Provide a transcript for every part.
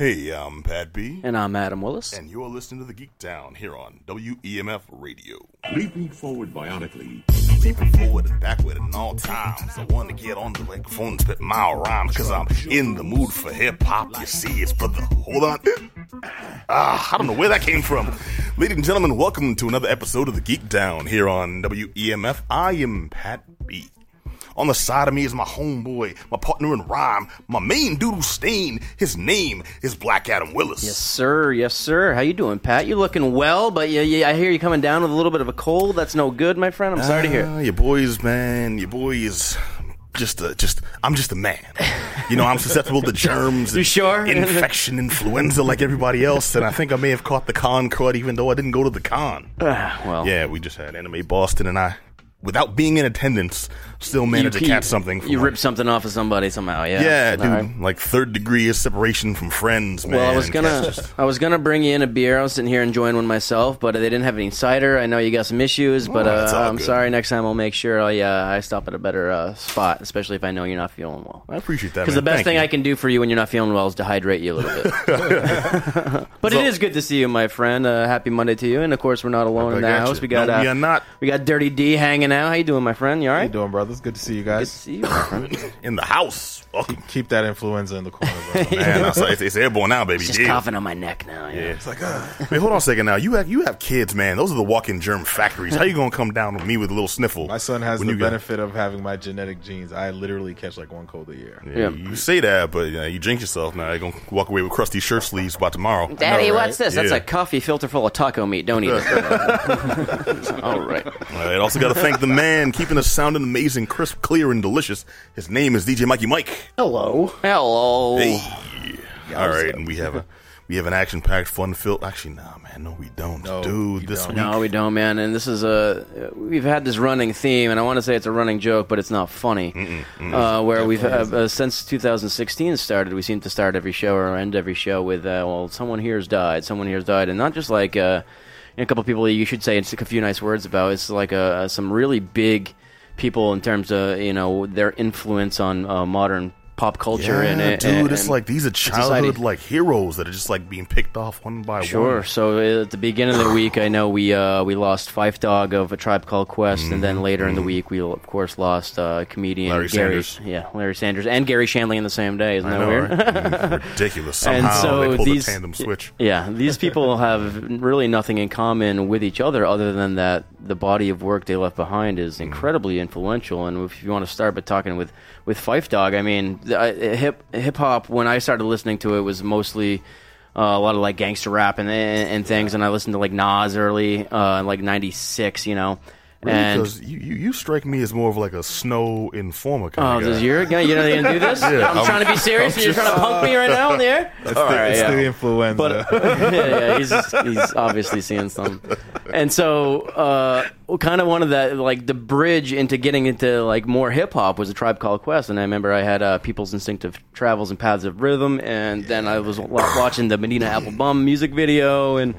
Hey, I'm Pat B. And I'm Adam Willis. And you're listening to The Geek Down here on WEMF Radio. Leaping forward bionically. Leaping forward and backward in all times. I want to get on the microphone and spit my rhymes because I'm in the mood for hip hop. You see, it's for the. Hold on. Ah, I don't know where that came from. Ladies and gentlemen, welcome to another episode of The Geek Down here on WEMF. I am Pat B. On the side of me is my homeboy, my partner in rhyme, my main doodle stain. His name is Black Adam Willis. Yes, sir. Yes, sir. How you doing, Pat? You looking well, but yeah, yeah, I hear you coming down with a little bit of a cold. That's no good, my friend. I'm sorry to hear. Ah, Your boys, man. Your boy is just a just. I'm just a man. You know, I'm susceptible to germs. You and sure? Infection, influenza, like everybody else. And I think I may have caught the con crud, even though I didn't go to the con. Ah, well, Yeah, we just had Anime Boston, and I, without being in attendance, still managed to catch something. From You my- ripped something off of somebody somehow. Yeah. Yeah, dude, right. like third degree of separation from friends, man. Well, I was gonna, just- I was gonna bring you in a beer. I was sitting here enjoying one myself, but they didn't have any cider. I know you got some issues, but Oh, uh, I'm good. sorry. Next time I'll make sure I, uh, I stop at a better uh, spot, especially if I know you're not feeling well. I appreciate that. Because the best Thank thing you. I can do for you when you're not feeling well is to hydrate you a little bit. but So- it is good to see you, my friend. Uh, happy Monday to you. And of course, we're not alone in the house. you. We got No, uh, we are not we got Dirty D hanging out. How you doing, my friend? You all How you right? doing, brothers? Good to see you Good to guys. see you, my friend. in the house. Welcome, Keep that influenza in the corner, bro. man. I saw- it's, it's airborne now, baby. Just Yeah. coughing on my neck now. Yeah. Yeah, it's like, uh, wait, hold on a second now. You have you have kids, man. Those are the walking germ factories. How you gonna come down with me with a little sniffle? My son has when the you got- benefit of having my genetic genes. I literally catch like one cold a year. Yeah, Yeah. You say that, but uh, you drink yourself now. You're gonna walk away with crusty shirt sleeves by tomorrow. Daddy, know, right? what's this? That's Yeah. a coffee filter full of taco meat. Don't eat it. All right. All right, also got to thank the man keeping us sounding amazing, crisp, clear, and delicious. His name is DJ Mikey Mike. Hello. Hello. Hey. All right, and we have a we have an action packed, fun filled. Actually, nah, man, no, we don't, No, dude. we This don't. week, No, we don't, man. And this is a we've had this running theme, and I want to say it's a running joke, but it's not funny. Uh, where we've uh, uh, since 2016 started, we seem to start every show or end every show with, uh, "Well, someone here's died, someone here's died," and not just like uh, a couple people you should say a few nice words about. It's like uh, some really big people in terms of you know their influence on uh, modern pop culture yeah, and, and dude, it's and- like these are society. childhood like heroes that are just like being picked off one by Sure. one. Sure. So uh, at the beginning of the week, I know we uh, we lost Phife Dawg of a Tribe Called Quest, and then later in the week, we of course lost uh, comedian Mm-hmm. Larry Gary. Sanders. Yeah, Larry Sanders and Gary Shandling in the same day. Isn't I that know, weird? right? Ridiculous. And Somehow so they pulled these- the tandem switch. Yeah, these people have really nothing in common with each other other than that the body of work they left behind is Mm-hmm. incredibly influential. And if you want to start by talking with with Phife Dawg, I mean, I- hip hip hop when I started listening to it was mostly. Uh, a lot of like gangster rap and and, and things, and I listened to like Nas early, uh, like '96, you know. And Because you, you, you strike me as more of like a snow informer kind oh, of guy. this you're gonna you know you're gonna do this? Yeah, I'm, I'm- trying to be serious, and you're trying to punk me right now in the air. It's, All the, right, it's yeah. the influenza. yeah, yeah, he's he's obviously seeing some, and so uh, kind of one of that like the bridge into getting into like more hip hop was a Tribe Called Quest, and I remember I had uh, People's Instinctive Travels and Paths of Rhythm, and then I was watching the Bonita Applebum music video, and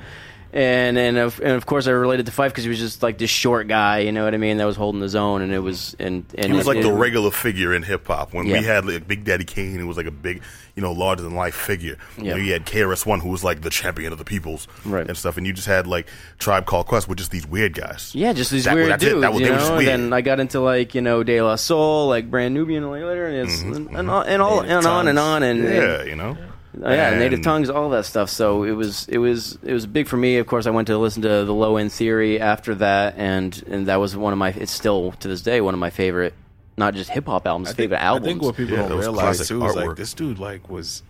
and and of, and of course I related to Phife because he was just like this short guy, you know what I mean, that was holding his own, and it was and, and He was like it- the regular figure in hip hop. When Yeah. we had like Big Daddy Kane, it was like a big, you know, larger than life figure. You Yeah. know, you had KRS One, who was like the champion of the peoples, Right. and stuff. And you just had like Tribe Called Quest, with just these weird guys. Yeah, just these That- weird that's it. dudes, That was- you know. were just and then I got into like you know De La Soul, like Brand Nubian, like later, and, it's, Mm-hmm. and, all, and all Native and on and on, and, Yeah, and you know. Uh, yeah, And- native tongues, all that stuff. So it was it was it was big for me. Of course, I went to listen to the Low End Theory after that, and and that was one of my. It's still to this day one of my favorite, not just hip hop albums, I think, favorite I think what people Yeah, don't realize classic too is artwork. like this dude like was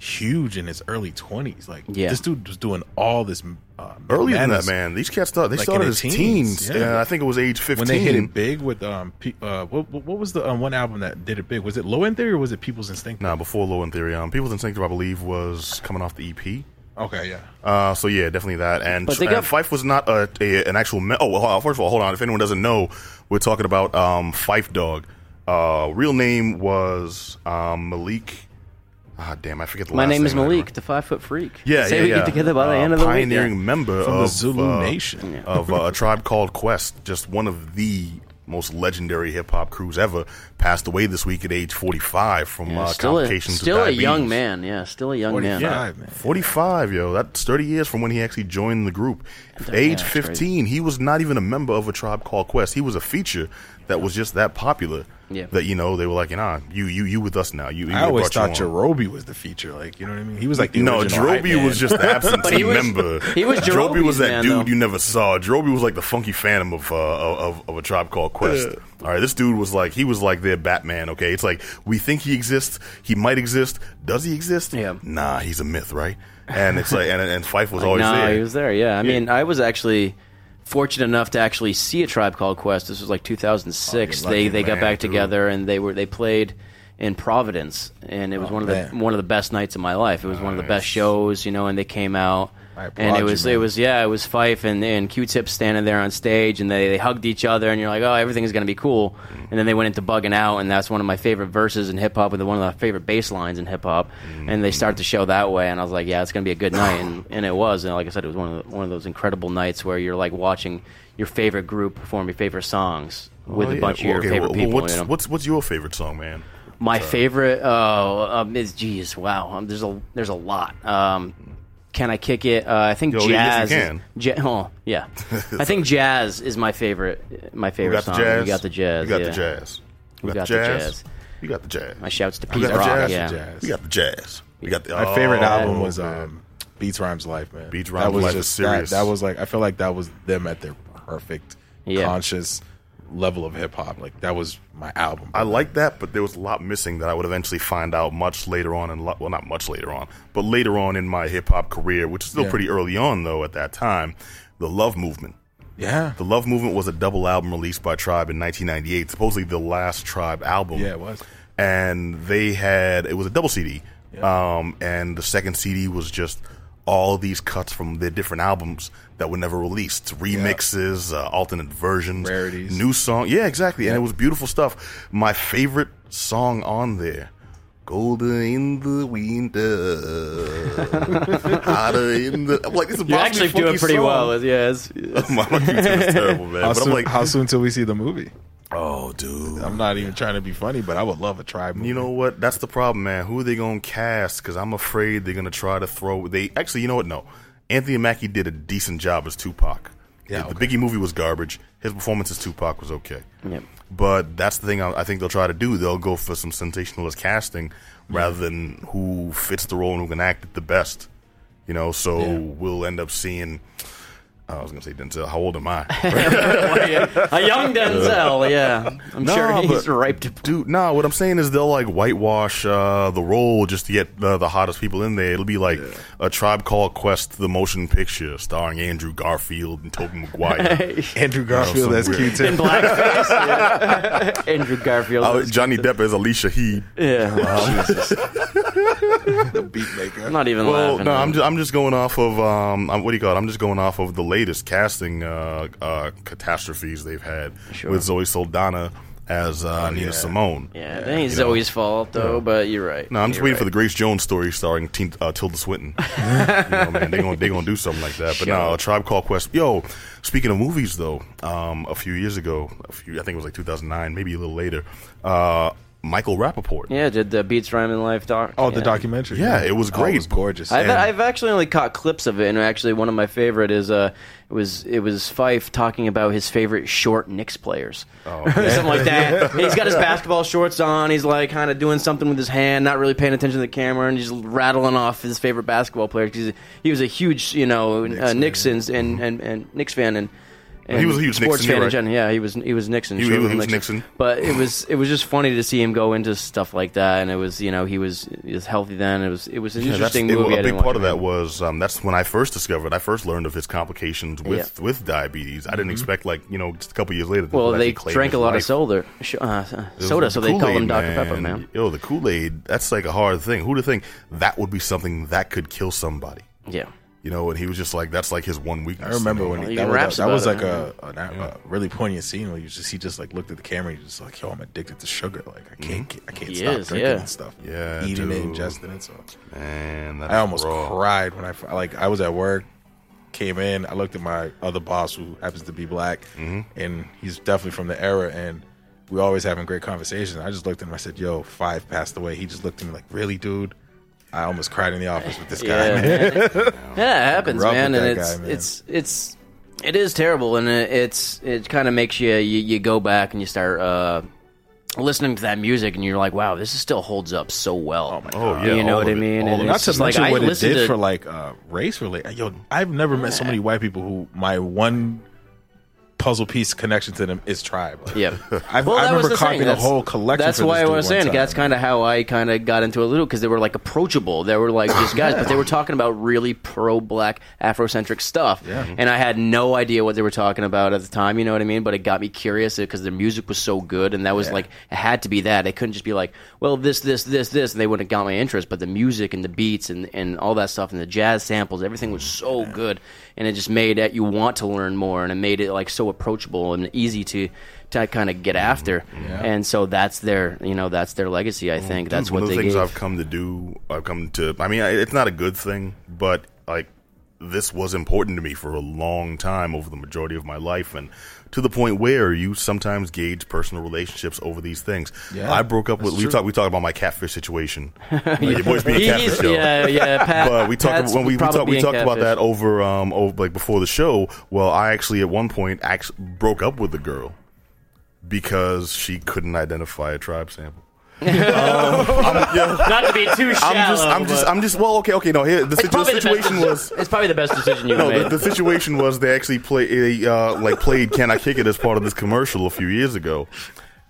huge in his early twenties. Like Yeah. this dude was doing all this uh, Earlier than that, man. These cats started. They Like started in as teens. teens, yeah. Yeah, I think it was age fifteen. when they hit it big with um pe- uh what, what what was the um, one album that did it big? Was it Low End Theory or was it People's Instinct? Nah, before Low End Theory, um, People's Instinctive, I believe, was coming off the EP. Okay, yeah. Uh, so yeah, definitely that. And, But they and got- Phife was not a, a an actual. Me- oh, well, first of all, hold on. If anyone doesn't know, we're talking about um, Phife Dawg. Uh, real name was um, Malik. Ah, damn, I forget the My last name is. Malik, the five foot freak. Yeah, Say yeah, we yeah. get together by the Uh, end of the week. pioneering Yeah. member From of the Zulu uh, Nation. of uh, a tribe called Quest. Just one of the most legendary hip hop crews ever, passed away this week at age 45 from Yeah, uh, still a, complications. of still a diabetes. young man. Yeah, still a young man. 45, man. 45, yo. That's 30 years from when he actually joined the group. Age that's 15, he was not even a member of a tribe called Quest. He was a feature that was just that popular. Yeah. That, you know, they were like, nah, you you you with us now. You, I always thought you. Jarobi was the feature. Like, you know what I mean? He was like the No, original Jarobi was just the absentee he was- member. he was Jarobi was that man, dude though. you never saw. Jarobi was like the funky phantom of uh, of, of a tribe called Quest. All right, this dude was like he was like their Batman. Okay, it's like we think he exists. He might exist. Does he exist? Yeah. Nah, he's a myth, right? And it's like and and Phife was Like, always no, there. he was there. Yeah, I mean, I was actually fortunate enough to actually see a tribe called Quest. This was like 2006. Oh, they they got back together and they were they played in Providence, and it was Oh, one of the man. one of the best nights of my life. It was one of the best shows, you know. And they came out. And it was man. it was yeah it was Phife and and Q-Tip standing there on stage and they, they hugged each other and you're like oh everything is gonna be cool and then they went into bugging out and that's one of my favorite verses in hip hop with one of my favorite bass lines in hip hop and they start the show that way and I was like yeah it's gonna be a good night and, and it was and like I said it was one of the, one of those incredible nights where you're like watching your favorite group perform your favorite songs with Oh, a yeah. bunch of your okay, favorite well, people. What's, you know? what's what's your favorite song, man? My favorite, oh, um, is geez, wow. Um, there's a there's a lot. Um, can I kick it? Uh, I think Yo, yes, jazz. you is- can. ja- oh, yeah. I think jazz is my favorite. My favorite got song. jazz. You got the jazz. You got yeah. the jazz. You We got, got the the jazz. jazz. You got the jazz. My shouts to You Pete got the Rock. jazz? Yeah. Jazz. You got the jazz. You got the My favorite oh, album was um, Beats Rhymes Life, man. Beats That Rhymes was Life is just- serious. That, that was like I feel like that was them at their perfect, Yeah. conscious level of hip hop. Like that was my album. I like that, but there was a lot missing that I would eventually find out much later on, and well, not much later on, but later on in my hip hop career, which is still Yeah. pretty early on though at that time. The Love Movement. yeah, The Love Movement was a double album released by Tribe in 1998, supposedly the last Tribe album. yeah, it was. and they had it was a double CD, um, and the second CD was just all these cuts from their different albums that were never released, remixes, uh, alternate versions, Rarities. new song. Yeah, exactly, and it was beautiful stuff. My favorite song on there. Golden in the winter, hotter in the. I'm like, this is You're actually doing pretty well. Yeah, it's, it's- My Q-tip is terrible, man. How but soon, I'm like, how soon till we see the movie? Oh, dude. I'm not even trying to be funny, but I would love a tribe. Movie. You know what? That's the problem, man. Who are they gonna cast? Because I'm afraid they're gonna try to throw. They actually, you know what? No, Anthony Mackie did a decent job as Tupac. Yeah, the okay. Biggie movie was garbage. His performance as Tupac was okay. Yep. But that's the thing I, I think they'll try to do. They'll go for some sensationalist casting rather than who fits the role and who can act it the best. You know, so Yeah. we'll end up seeing. I was gonna say Denzel. How old am I? a young Denzel. Yeah, I'm No, sure he's but- ripe to. Dude, no. What I'm saying is they'll like whitewash uh, the role just to get the, the hottest people in there. It'll be like a Tribe Called Quest, the motion picture, starring Andrew Garfield and Tobey Maguire. Andrew Garfield some as weird- Q-Tip. In blackface, yeah. Andrew Garfield. Uh, Johnny Depp as Ali Shaheed. yeah, Jesus. the beat maker. I'm not even Well, laughing. no. I'm just, I'm just going off of um, I'm- what do you call it? I'm just going off of the latest casting uh, uh, catastrophes they've had Sure. with Zoe Saldana as uh, Nina yeah. Simone. Yeah, it ain't You know. Zoe's fault though. But you're right. No, I'm just You're waiting for the Grace Jones story starring Teen, uh, Tilda Swinton. you know, man, they're gonna they gonna do something like that. But no, a Tribe Called Quest. Yo, speaking of movies though, um, a few years ago, a few I think it was like 2009, maybe a little later. Uh, Michael Rapaport. Yeah, did the Beats Rhyme in Life doc? Oh, the documentary. Yeah, it was Oh, great. it was gorgeous. I've, I've actually only caught clips of it, and actually one of my favorite is uh, it was it was Phife talking about his favorite short Knicks players, Oh, or something like that. He's got his basketball shorts on. He's like kind of doing something with his hand, not really paying attention to the camera, and he's rattling off his favorite basketball players. 'cause he was a huge, you know, uh, fan. Nixon's and, and and Knicks fan and. He was a huge sports Nixon, fan you're in general. Yeah, he was. He was Nixon. He- he was- was Nixon. But it was it was just funny to see him go into stuff like that, and it was you know he was he was healthy then. It was it was an Yeah, interesting movie. A big part of that was um, that's when I first discovered. I first learned of his complications with with diabetes. I didn't expect like you know just a couple years later. Mm-hmm. Well, they drank a lot of soda, sh- uh, soda, so they call Kool-Aid, them Dr Pepper, man. Yo, the Kool Aid. That's like a hard thing. Who'd have think that would be something that could kill somebody? Yeah, You know, and he was just like, that's like his one weakness. I remember you know? when he, he that, was, raps that was about like it, a, a, a really poignant scene where he just he just like looked at the camera and he was just like, "Yo, I'm addicted to sugar. Like I can't mm-hmm. get, I can't He stop is, drinking yeah. and stuff. Yeah, eating it, dude. ingesting it." So Man, that's I almost raw. cried when I like I was at work, came in, I looked at my other boss who happens to be black, mm-hmm. and he's definitely from the era, and we always having great conversations. I just looked at him. I said, "Yo, Phife passed away." He just looked at me like, "Really, dude?" I almost cried in the office with this guy. Yeah, man. man. yeah, it happens, Grew man, with and that it's guy, man. it's it's it is terrible, and it, it's it kind of makes you, you you go back and you start uh, listening to that music, and you're like, wow, this is still holds up so well. Oh, yeah, you know all what of I it, mean? all And of it. it's Not to just like mention I what it listened did to for like uh, race related. Yo, I've never met so many white people who my one puzzle piece connection to them is tribe. Like, Yeah. I've, Well, I remember the copying a whole collection. That's for why this I was saying time. that's kind of how I kind of got into it a little because they were like approachable. They were like just guys, but they were talking about really pro-black Afrocentric stuff, Yeah. and I had no idea what they were talking about at the time. You know what I mean? But it got me curious because their music was so good, and that was like it had to be that. It couldn't just be like, well, this, this, this, this, and they wouldn't have got my interest. But the music and the beats and and all that stuff and the jazz samples, everything was so good, and it just made it you want to learn more, and it made it like so approachable and easy to to kind of get mm-hmm. after. And so that's their, you know, that's their legacy. I think mm-hmm. that's one what of the things gave. I've come to do. I've come to. I mean, I- it's not a good thing, but like this was important to me for a long time over the majority of my life, and to the point where you sometimes gauge personal relationships over these things. Yeah, I broke up with. We talked. We talked about my catfish situation. Like, your boys being catfish. yo. yeah, yeah. Pat, but we talked Pat's when we, we talked we talked about that over um over, like before the show. Well, I actually at one point actually broke up with the girl because she couldn't identify a tribe sample. Not to be too shallow. I'm just, I'm just, I'm just. Well, okay, okay. No, here the, situ- the situation best, was. It's probably the best decision you've No, made. the, the situation was they actually play, uh, like played "Can I Kick It" as part of this commercial a few years ago,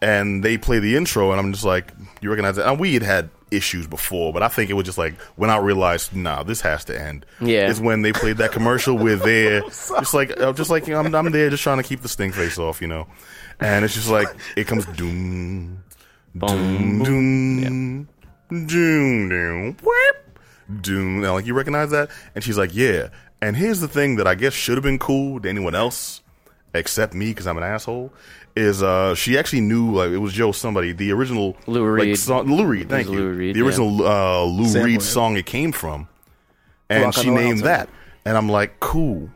and they play the intro, and I'm just like, you recognize that? And we had had issues before, but I think it was just like when I realized, nah, this has to end. Yeah. is when they played that commercial where they're just like, uh, just like I'm, I'm there just trying to keep the sting face off, you know, and it's just like it comes doom, doom, doom, doom, doom, whip, doom. Now, like you recognize that, and she's like, yeah. And here's the thing that I guess should have been cool to anyone else except me because I'm an asshole. Is uh she actually knew like it was Joe somebody the original Lou like, Reed. song, Lou Reed thank you Lou Reed, the original uh, Lou Sample, Reed yeah. song it came from and Rock she named that and I'm like cool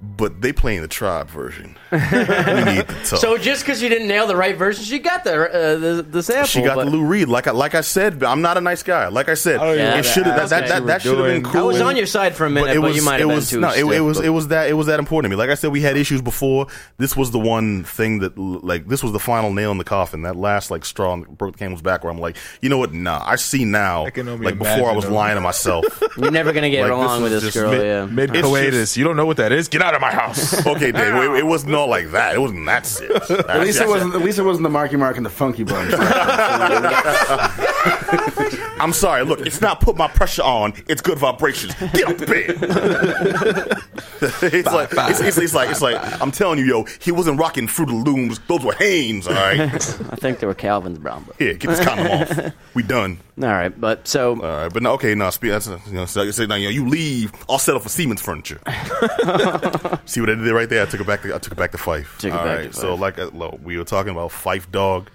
but they playing the tribe version we need to talk. so just because you didn't nail the right version, she got the uh, the, the sample. She got but the Lou Reed, like I like I said. I'm not a nice guy. Like I said, Oh, yeah. it should that that, that, that should have been cool. I was on your side for a minute, but, you might it have been was too. no, it, it was but- it was that it was that important to me. Like I said, we had issues before. This was the one thing that like this was the final nail in the coffin. That last like straw that broke the camel's back. Where I'm like, you know what? Nah, I see now. I can only like before, I was lying to myself. You're never gonna get Like, along this with this girl. yeah. Mid It's coitus. You don't know what that is. Get out of my house. okay, Dave, it, it was not like that. It wasn't that serious. At least it wasn't. At least it wasn't the Marky Mark and the Funky Bunch. I'm sorry. Look, it's not put my pressure on. It's good vibrations. Get up bed. it's like it's, it's, it's like it's like I'm telling you, yo, he wasn't rocking Fruit of the Looms. Those were Hanes. All right. I think they were Calvin's brown. But Here, get this condom off. We done. all right, but so All right, but no, okay, no. Speak. That's, you know, so said, now, you know, you leave. I'll settle for Siemens furniture. See what I did there right there? I took it back. To, I took it back to Phife. Took All back to right, So like uh, lo- we were talking about Phife Dawg,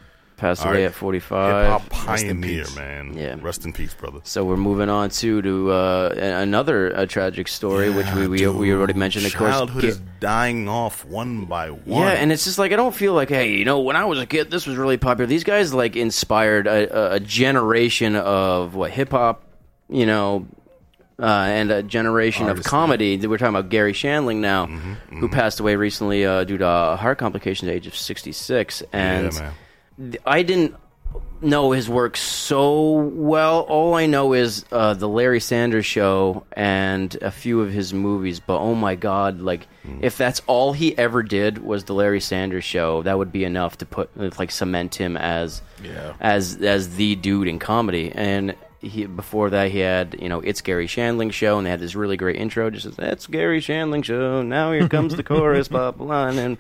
passed away at 45. hip hop pioneer, man. Yeah. Rest in peace, brother. So we're moving on to to uh, a- another uh, tragic story, which we we, we already mentioned. Of course, Childhood is dying off one by one. Yeah, and it's just like I don't feel like, hey, you know, when I was a kid, this was really popular. These guys like inspired a, a- a generation of what hip hop, you know, uh, and a generation of comedy. We're talking about Gary Shandling now, Mm-hmm, who passed away recently uh, due to uh, heart complications at the age of sixty six, and yeah, I didn't know his work so well. All I know is uh, the Larry Sanders Show and a few of his movies. But oh my god, like if that's all he ever did was the Larry Sanders Show, that would be enough to put like cement him as Yeah. as as the dude in comedy. And he before that he had you know it's Gary Shandling Show, and they had this really great intro. Just says that's Gary Shandling Show. Now here comes the chorus, blah, blah. and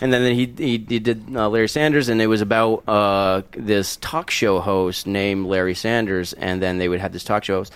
and then he he, he did uh, Larry Sanders, and it was about uh, this talk show host named Larry Sanders, and then they would have this talk show host.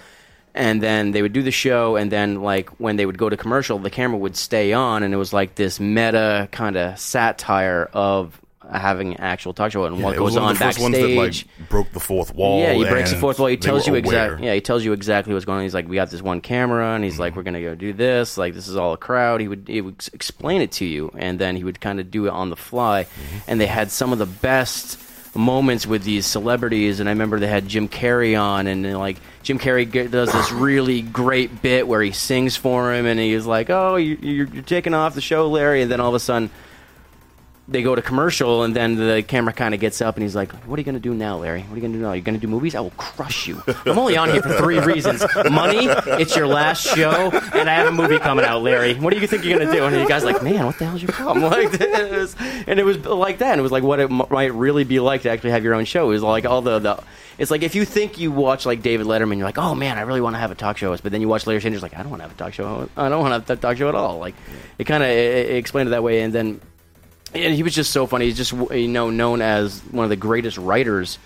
And then they would do the show, and then like when they would go to commercial, the camera would stay on, and it was like this meta kind of satire of having an actual talk show and what goes on backstage. that like broke the fourth wall. Yeah, he breaks the fourth wall. He tells you exactly. Yeah, he tells you exactly what's going on. He's like, "We got this one camera," and he's Mm-hmm. like, "We're gonna go do this. Like, this is all a crowd." He would he would explain it to you, and then he would kind of do it on the fly. Mm-hmm. And they had some of the best moments with these celebrities. And I remember they had Jim Carrey on, and like Jim Carrey g- does this really great bit where he sings for him, and he's like, "Oh, you're, you're taking off the show, Larry," and then all of a sudden they go to commercial, and then the camera kind of gets up, and he's like, "What are you going to do now, Larry? What are you going to do now? You're going to do movies? I will crush you. I'm only on here for three reasons: money, it's your last show, and I have a movie coming out, Larry. What do you think you're going to do?" And the guy's like, "Man, what the hell's your problem?" Like, this, and it was like that. And it was like what it m- might really be like to actually have your own show. It was like all the the. It's like if you think you watch like David Letterman, you're like, "Oh man, I really want to have a talk show," host," but then you watch Larry Sanders, like, "I don't want to have a talk show. I don't want to have a talk show at all." Like, it kind of explained it that way, and then and he was just so funny. He's just you know known as one of the greatest writers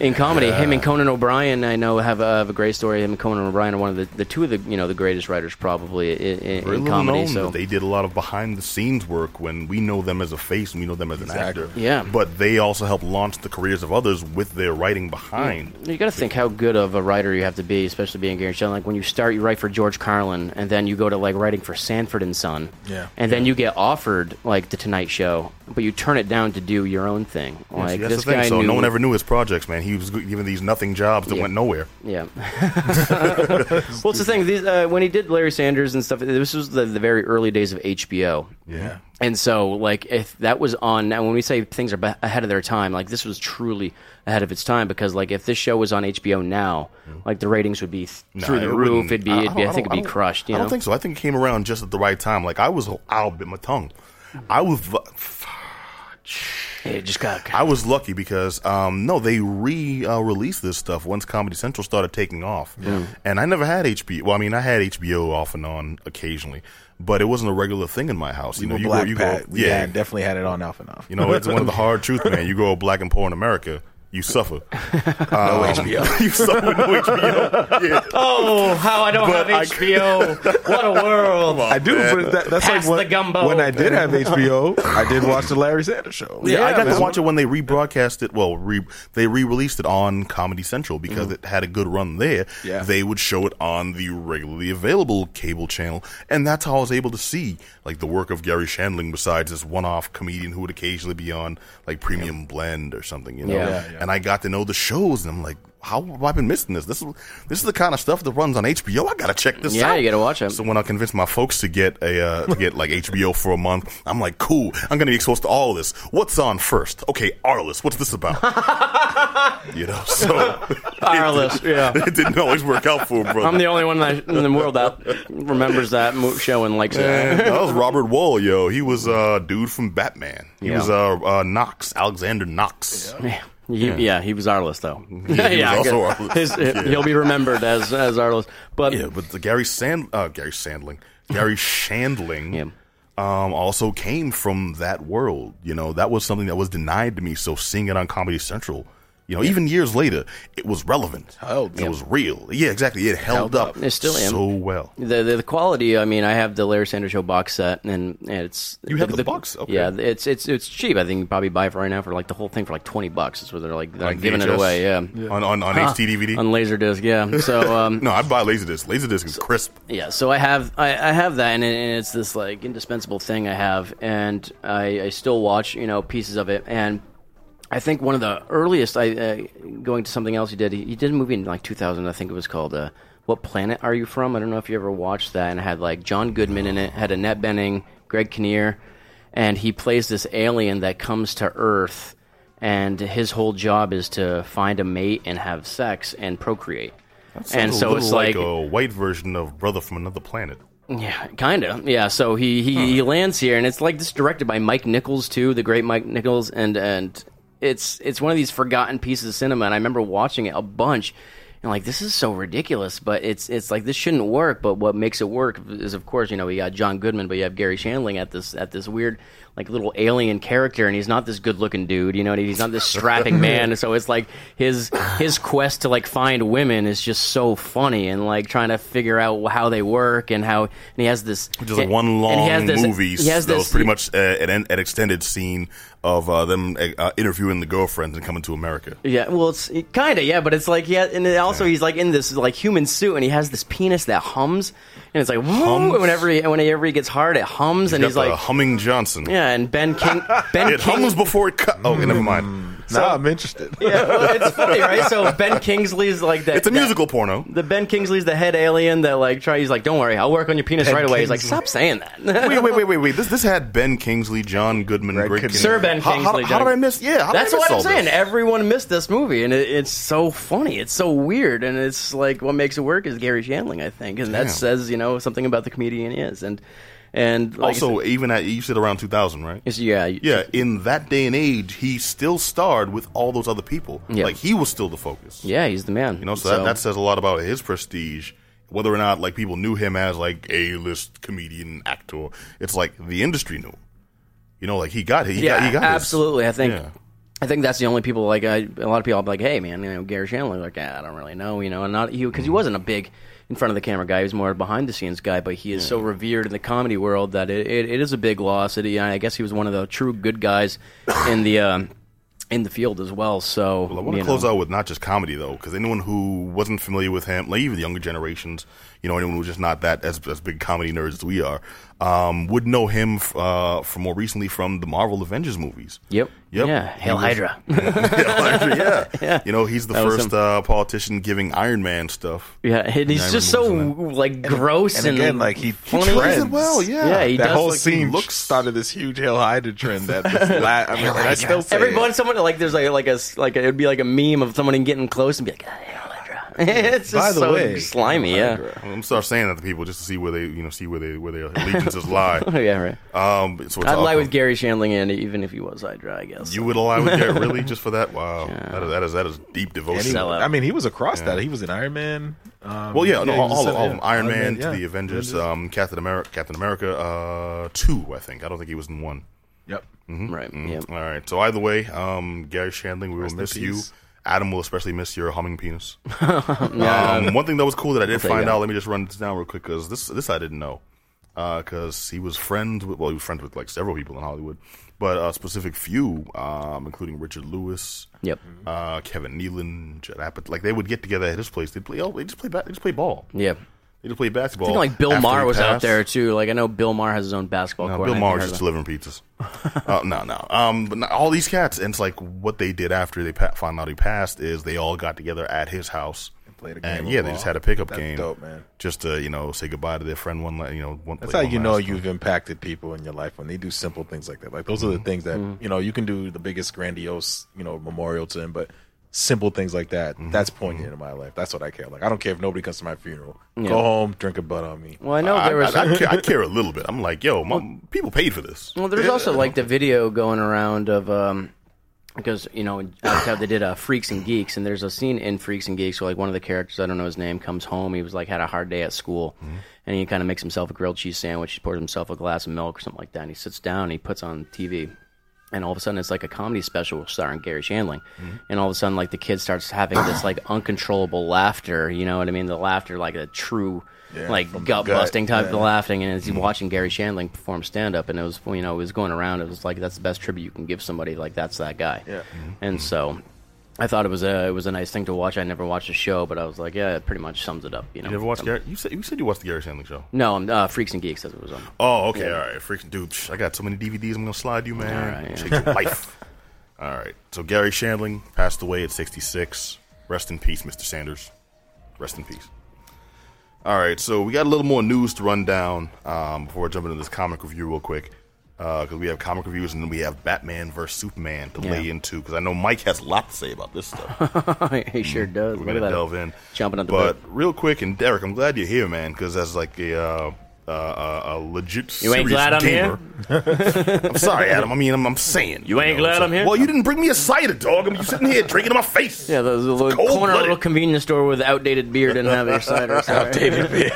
in comedy. Him and Conan O'Brien, I know, have a, have a great story. Him and Conan O'Brien are one of the, the two of the you know the greatest writers probably in, in, in comedy. known So that they did a lot of behind the scenes work when we know them as a face and we know them as an actor. Yeah. But they also help launch the careers of others with their writing behind. Mm. you got to think how good of a writer you have to be, especially being Gary Shandling. Like when you start, you write for George Carlin, and then you go to like writing for Sanford and Son, Yeah. and then you get offered like the Tonight Show, but you turn it down to do your own thing. See, Like that's this the thing. guy So knew, no one ever knew his projects, man. He was given these nothing jobs that Yeah. went nowhere. Yeah. well, it's the thing. These, uh, when he did Larry Sanders and stuff, this was the, the very early days of HBO. Yeah. And so, like, if that was on now, when we say things are be- ahead of their time, like this was truly ahead of its time because, like, if this show was on HBO now, like the ratings would be th- Nah, through the it roof. It'd be, I- it'd be I, don't- think it'd be don't- crushed. You I don't think so. I think it came around just at the right time. Like I was, I'll bit my tongue. I was, It just got. I was lucky because um, no, they re uh, released this stuff once Comedy Central started taking off, and I never had HBO. Well, I mean, I had HBO off and on occasionally, but it was't a regular thing in my house. You know, Well, you Black go, you Pat, go, we yeah, had, definitely had it on off and off. You know, it's one of the hard truths, man. You go black and poor in America, you suffer. no HBO. you suffer no HBO. Yeah. Oh, how I don't But have I- HBO! what a world! I do, but that, that's Pass like the when, gumbo. when I did have HBO, I did watch the Larry Sanders Show. Yeah, I got that's to watch it when they rebroadcast it. Well, re, they re-released it on Comedy Central because Mm-hmm. it had a good run there. Yeah. They would show it on the regularly available cable channel, and that's how I was able to see like the work of Gary Shandling. Besides this one-off comedian who would occasionally be on like Premium Blend or something, you know. Yeah. Yeah, yeah. And I got to know the shows, and I'm like. How have I been missing this? This is this is the kind of stuff that runs on HBO. I gotta check this Yeah, out. Yeah, you gotta watch it. So when I convinced my folks to get a uh, to get like HBO for a month, I'm like, cool. I'm gonna be exposed to all of this. What's on first? Okay, Arliss. What's this about? you know, so Arliss, yeah. it didn't always work out for brother. I'm the only one in the world that remembers that show and likes it. that was Robert Wuhl, yo. He was a uh, dude from Batman. He Yeah. was uh, uh, Knox, Alexander Knox. Yeah. He, yeah, he was Arliss though. Yeah, was also. Arliss. His- Yeah. He'll be remembered as as Arliss. But Yeah, but the Gary Sand, uh, Gary Sandling, Gary Shandling, Yeah. um, also came from that world. You know, that was something that was denied to me. So seeing it on Comedy Central, you know, even years later, it was relevant. Held. It was real. Yeah, exactly. It held, Held up. It still am. so well. the, the the quality. I mean, I have the Larry Sanders Show box set, and, it's You have the box? Okay. Yeah, it's it's it's cheap. I think you can probably buy it right now for like the whole thing for like twenty bucks. That's where they're like they're giving it away. Yeah. On on, on HD DVD. On Laserdisc, yeah. So, um, no, I'd buy Laserdisc. Laserdisc is crisp. Yeah, so I have I, I have that, and, it, and it's this like indispensable thing I have, and I, I still watch you know pieces of it, and I think one of the earliest I uh, going to something else he did. He, he did a movie in like 2000, I think it was called uh, "What Planet Are You From?" I don't know if you ever watched that, and it had like John Goodman in it, had Annette Bening, Greg Kinnear, and he plays this alien that comes to Earth, and his whole job is to find a mate and have sex and procreate. And so it's like, like a white version of Brother from Another Planet. yeah, kind of. Yeah, so he, he, he lands here, and it's like this directed by Mike Nichols too, the great Mike Nichols, and and it's it's one of these forgotten pieces of cinema. And I remember watching it a bunch, and like this is so ridiculous, but it's it's like this shouldn't work. But what makes it work is, of course, you know, we got John Goodman, but you have Gary Shandling at this at this weird like little alien character, and he's not this good looking dude. You know, he's not this strapping man. So it's like his his quest to like find women is just so funny, and like trying to figure out how they work and how. And he has this Just like one long he this- movie He has that this was pretty much uh, an, an extended scene of uh, them uh, interviewing the girlfriends and coming to America. Yeah, well, it's kind of yeah, but it's like yeah, and then also he's like in this like human suit, and he has this penis that hums, and it's like Hums? whoo, whenever he, whenever he gets hard, it hums, and Got he's the like humming Johnson. yeah, and Ben King, Ben It King, hums before it cut. Oh, never mind. Hmm. Now I'm interested. yeah, well, it's funny, right? So Ben Kingsley's like that. It's a that- musical porno. The Ben Kingsley's the head alien that like try. He's like, don't worry, I'll work on your penis Ben right away. He's like, stop saying that. Wait, wait, wait, wait, wait. This this had Ben Kingsley, John Goodman, Greg Greg Kinnear. Kinnear. Sir Ben Kingsley, How, how, John- did I miss? Yeah, how did That's I miss what I'm all saying. this? Everyone missed this movie, and it, it's so funny. It's so weird, and it's like what makes it work is Gary Shandling, I think, and that says you know something about the comedian he is, and and like Also, said, even at you said around 2000, right? yeah, Yeah, in that day and age, he still starred with all those other people. Yeah. Like he was still the focus. yeah, he's the man. You know, so, That, that says a lot about his prestige. Whether or not like people knew him as like a list comedian actor, it's like the industry knew. him. You know, like he got he yeah, got he got his- absolutely. I think. Yeah. I think that's the only people like I, a lot of people. I'll like, "Hey, man, you know, Gary Shandling." Like, ah, I don't really know, you know, and not he because he wasn't a big in front of the camera guy. He was more a behind the scenes guy, but he is so revered in the comedy world that it, it, it is a big loss. It, I guess he was one of the true good guys in the um, in the field as well. So Well, I want to close know. out with not just comedy though, because anyone who wasn't familiar with him, like even the younger generations, you know, anyone who's just not that as, as big comedy nerds as we are, um, would know him f- uh, from more recently from the Marvel Avengers movies. Yep. Yep. Yeah. Hail was- Hydra. yeah. Yeah. You know, he's the That first uh, politician giving Iron Man stuff. yeah, and he's just so like gross And and, again, like he, he funny. trends. Plays it well, yeah. Yeah, he that does, whole like, he scene looks- started this huge Hail Hydra trend. That this la- I mean, and I still say Every it. once someone like there's like like a like it would be like a meme of someone getting close and be like, "Ah, Hail Hydra." it's just By the so way, slimy. Yeah. I'm gonna start saying that to people just to see where they, you know, see where they where their allegiances lie. Oh yeah, right. Um, so I'd lie with Gary Shandling, and even if he was Hydra, I guess. You would ally with Garrett really just for that? Wow, that, is, that is that is deep devotion. he- I mean, he was across that. He was in Iron Man. Um, Well, yeah, no, he all, was all, in- all of them. Iron Man yeah. to the Avengers, um, Captain America, Captain America, uh, two, I think. I don't think he was in one. Yep. right. Yeah. All right. So either way, um, Gary Shandling, we Rest will miss you. Adam will especially miss your humming penis. um, one thing that was cool that I did find out. Let me just run this down real quick because this this I didn't know. Because he was friends with well, he was friends with like several people in Hollywood, but a specific few, um, including Richard Lewis, Yep. uh, Kevin Nealon, Judd Apatow. Like they would get together at his place. They'd play. Oh, they just play. They just play ball. Yeah. They just play basketball. I think like Bill after Maher he was out there too. Like I know Bill Maher has his own basketball No, court. Bill I just delivering pizzas. uh, no, no. Um, but not, all these cats, and it's like what they did after they pa- found out he passed is they all got together at his house And played a game. and game yeah, of they just had a pickup That's game, dope, man. just to you know say goodbye to their friend. One, you know, one. That's how one you know last you've impacted people in your life when they do simple things like that. Like those are the Mm-hmm. things that you know you can do the biggest grandiose you know memorial to him, but simple things like that Mm-hmm. that's poignant in my life. That's what I care. Like I don't care if nobody comes to my funeral. Go home, drink a butt on me. Well, I know I, there was. I, I, care, I care a little bit. I'm like, yo, my, people paid for this. Well, there's also like the video going around of um because you know how they did uh, Freaks and Geeks, and there's a scene in Freaks and Geeks where like one of the characters I don't know his name comes home. He was like had a hard day at school, and he kind of makes himself a grilled cheese sandwich. He pours himself a glass of milk or something like that. And he sits down, and he puts on TV. And all of a sudden, it's like a comedy special starring Gary Shandling. Mm-hmm. And all of a sudden, like the kid starts having this like uncontrollable laughter. You know what I mean? The laughter, like a true, like from gut busting type of laughing. And as he's mm-hmm. watching Gary Shandling perform stand up, and it was you know it was going around. It was like that's the best tribute you can give somebody. Like that's that guy. Yeah. And mm-hmm. so, I thought it was a it was a nice thing to watch. I never watched the show, but I was like, yeah, it pretty much sums it up. You know. You ever watched Gary? You said you said you watched the Gary Shandling show. No, I'm uh, Freaks and Geeks. That's what it was on. Oh, okay, all right. Freaking dude, I got so many DVDs. I'm gonna slide you, man. All right, yeah. Your life. all right. So Gary Shandling passed away at 66. Rest in peace, Mr. Sanders. Rest in peace. All right. So we got a little more news to run down um, before jumping into this comic review real quick. Because we have comic reviews and then we have Batman versus Superman to lay into. Because I know Mike has a lot to say about this stuff. he sure does. We're gonna delve in, Jumping at the But real quick, and Derek, I'm glad you're here, man, because as like a uh, uh, uh, a legit You ain't glad I'm gamer. I'm sorry, Adam. I mean, I'm, I'm saying. You ain't glad it's I'm here? Well, you didn't bring me a cider, dog. I'm sitting here drinking in my face. Yeah, the, the little corner little convenience store with outdated beer didn't have your cider. Sorry. outdated beer.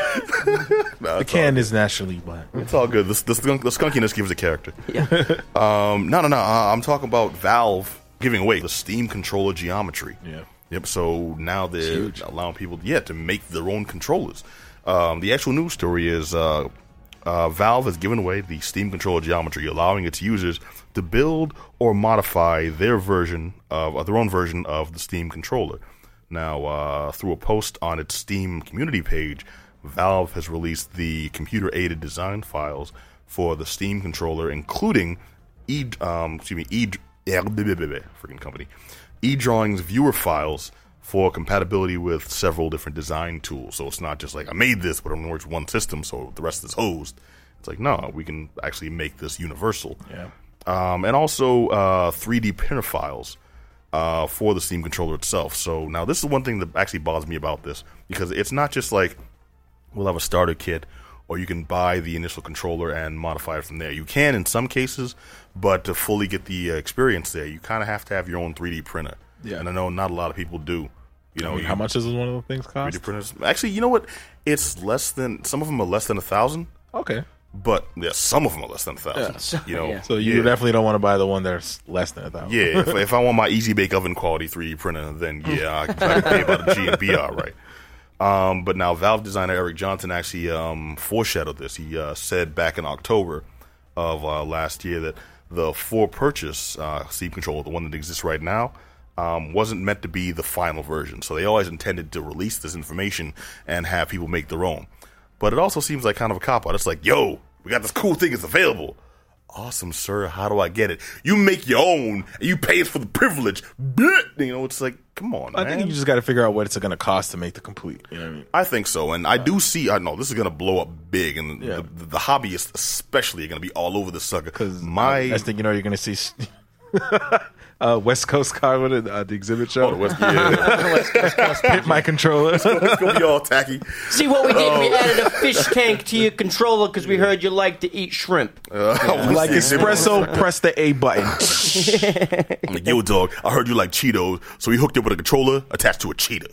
No, The it's can is naturally black. It's all good. This, this, the skunkiness gives a character. um, no, no, no. Uh, I'm talking about Valve giving away the Steam controller geometry. Yeah. Yep. So now they're allowing people, yeah, to make their own controllers. Um, the actual news story is uh, uh, Valve has given away the Steam controller geometry, allowing its users to build or modify their version of uh, their own version of the Steam controller. Now, uh, through a post on its Steam community page, Valve has released the computer-aided design files for the Steam controller, including e um, excuse me e yeah, freaking company e drawings viewer files for compatibility with several different design tools. So it's not just like I made this, but it only works one system, so the rest is hosed. It's like no, we can actually make this universal. Yeah. Um, and also uh, 3D printer files uh, for the Steam controller itself. So now this is one thing that actually bothers me about this because it's not just like we'll have a starter kit or you can buy the initial controller and modify it from there. You can in some cases, but to fully get the uh, experience there, you kind of have to have your own 3D printer. Yeah. And I know not a lot of people do. You know, I mean, how much does one of those things cost? 3D printers? Actually, you know what? It's less than some of them are less than a thousand, Okay. but yeah, some of them are less than a thousand. You know, Yeah. So you yeah. definitely don't want to buy the one that's less than a thousand. Yeah, if, if I want my Easy Bake Oven quality 3D printer, then yeah, I can, I can pay about a G and B, all right. Um, but now Valve designer Eric Johnson actually um, foreshadowed this. He uh, said back in October of uh, last year that the for purchase uh, Steam controller, the one that exists right now, um, wasn't meant to be the final version. So they always intended to release this information and have people make their own. But it also seems like kind of a cop out. It's like, yo, we got this cool thing. It's available. Awesome, sir. How do I get it? You make your own, and you pay us for the privilege. You know, it's like, come on, I man. think you just got to figure out what it's going to cost to make the complete. You know what I mean? I think so, and I do see. I know this is going to blow up big, and Yeah. the, the hobbyists especially are going to be all over the sucker. Because my I think you know, you're going to see uh, West Coast car with it, uh, the exhibit show. Oh, the West, yeah, Hit my controller. it's gonna be all tacky. See what we did? Oh. We added a fish tank to your controller because we heard you like to eat shrimp. like espresso, press the A button. I'm like, yo, dog, I heard you like Cheetos, so we hooked you up with a controller attached to a cheetah.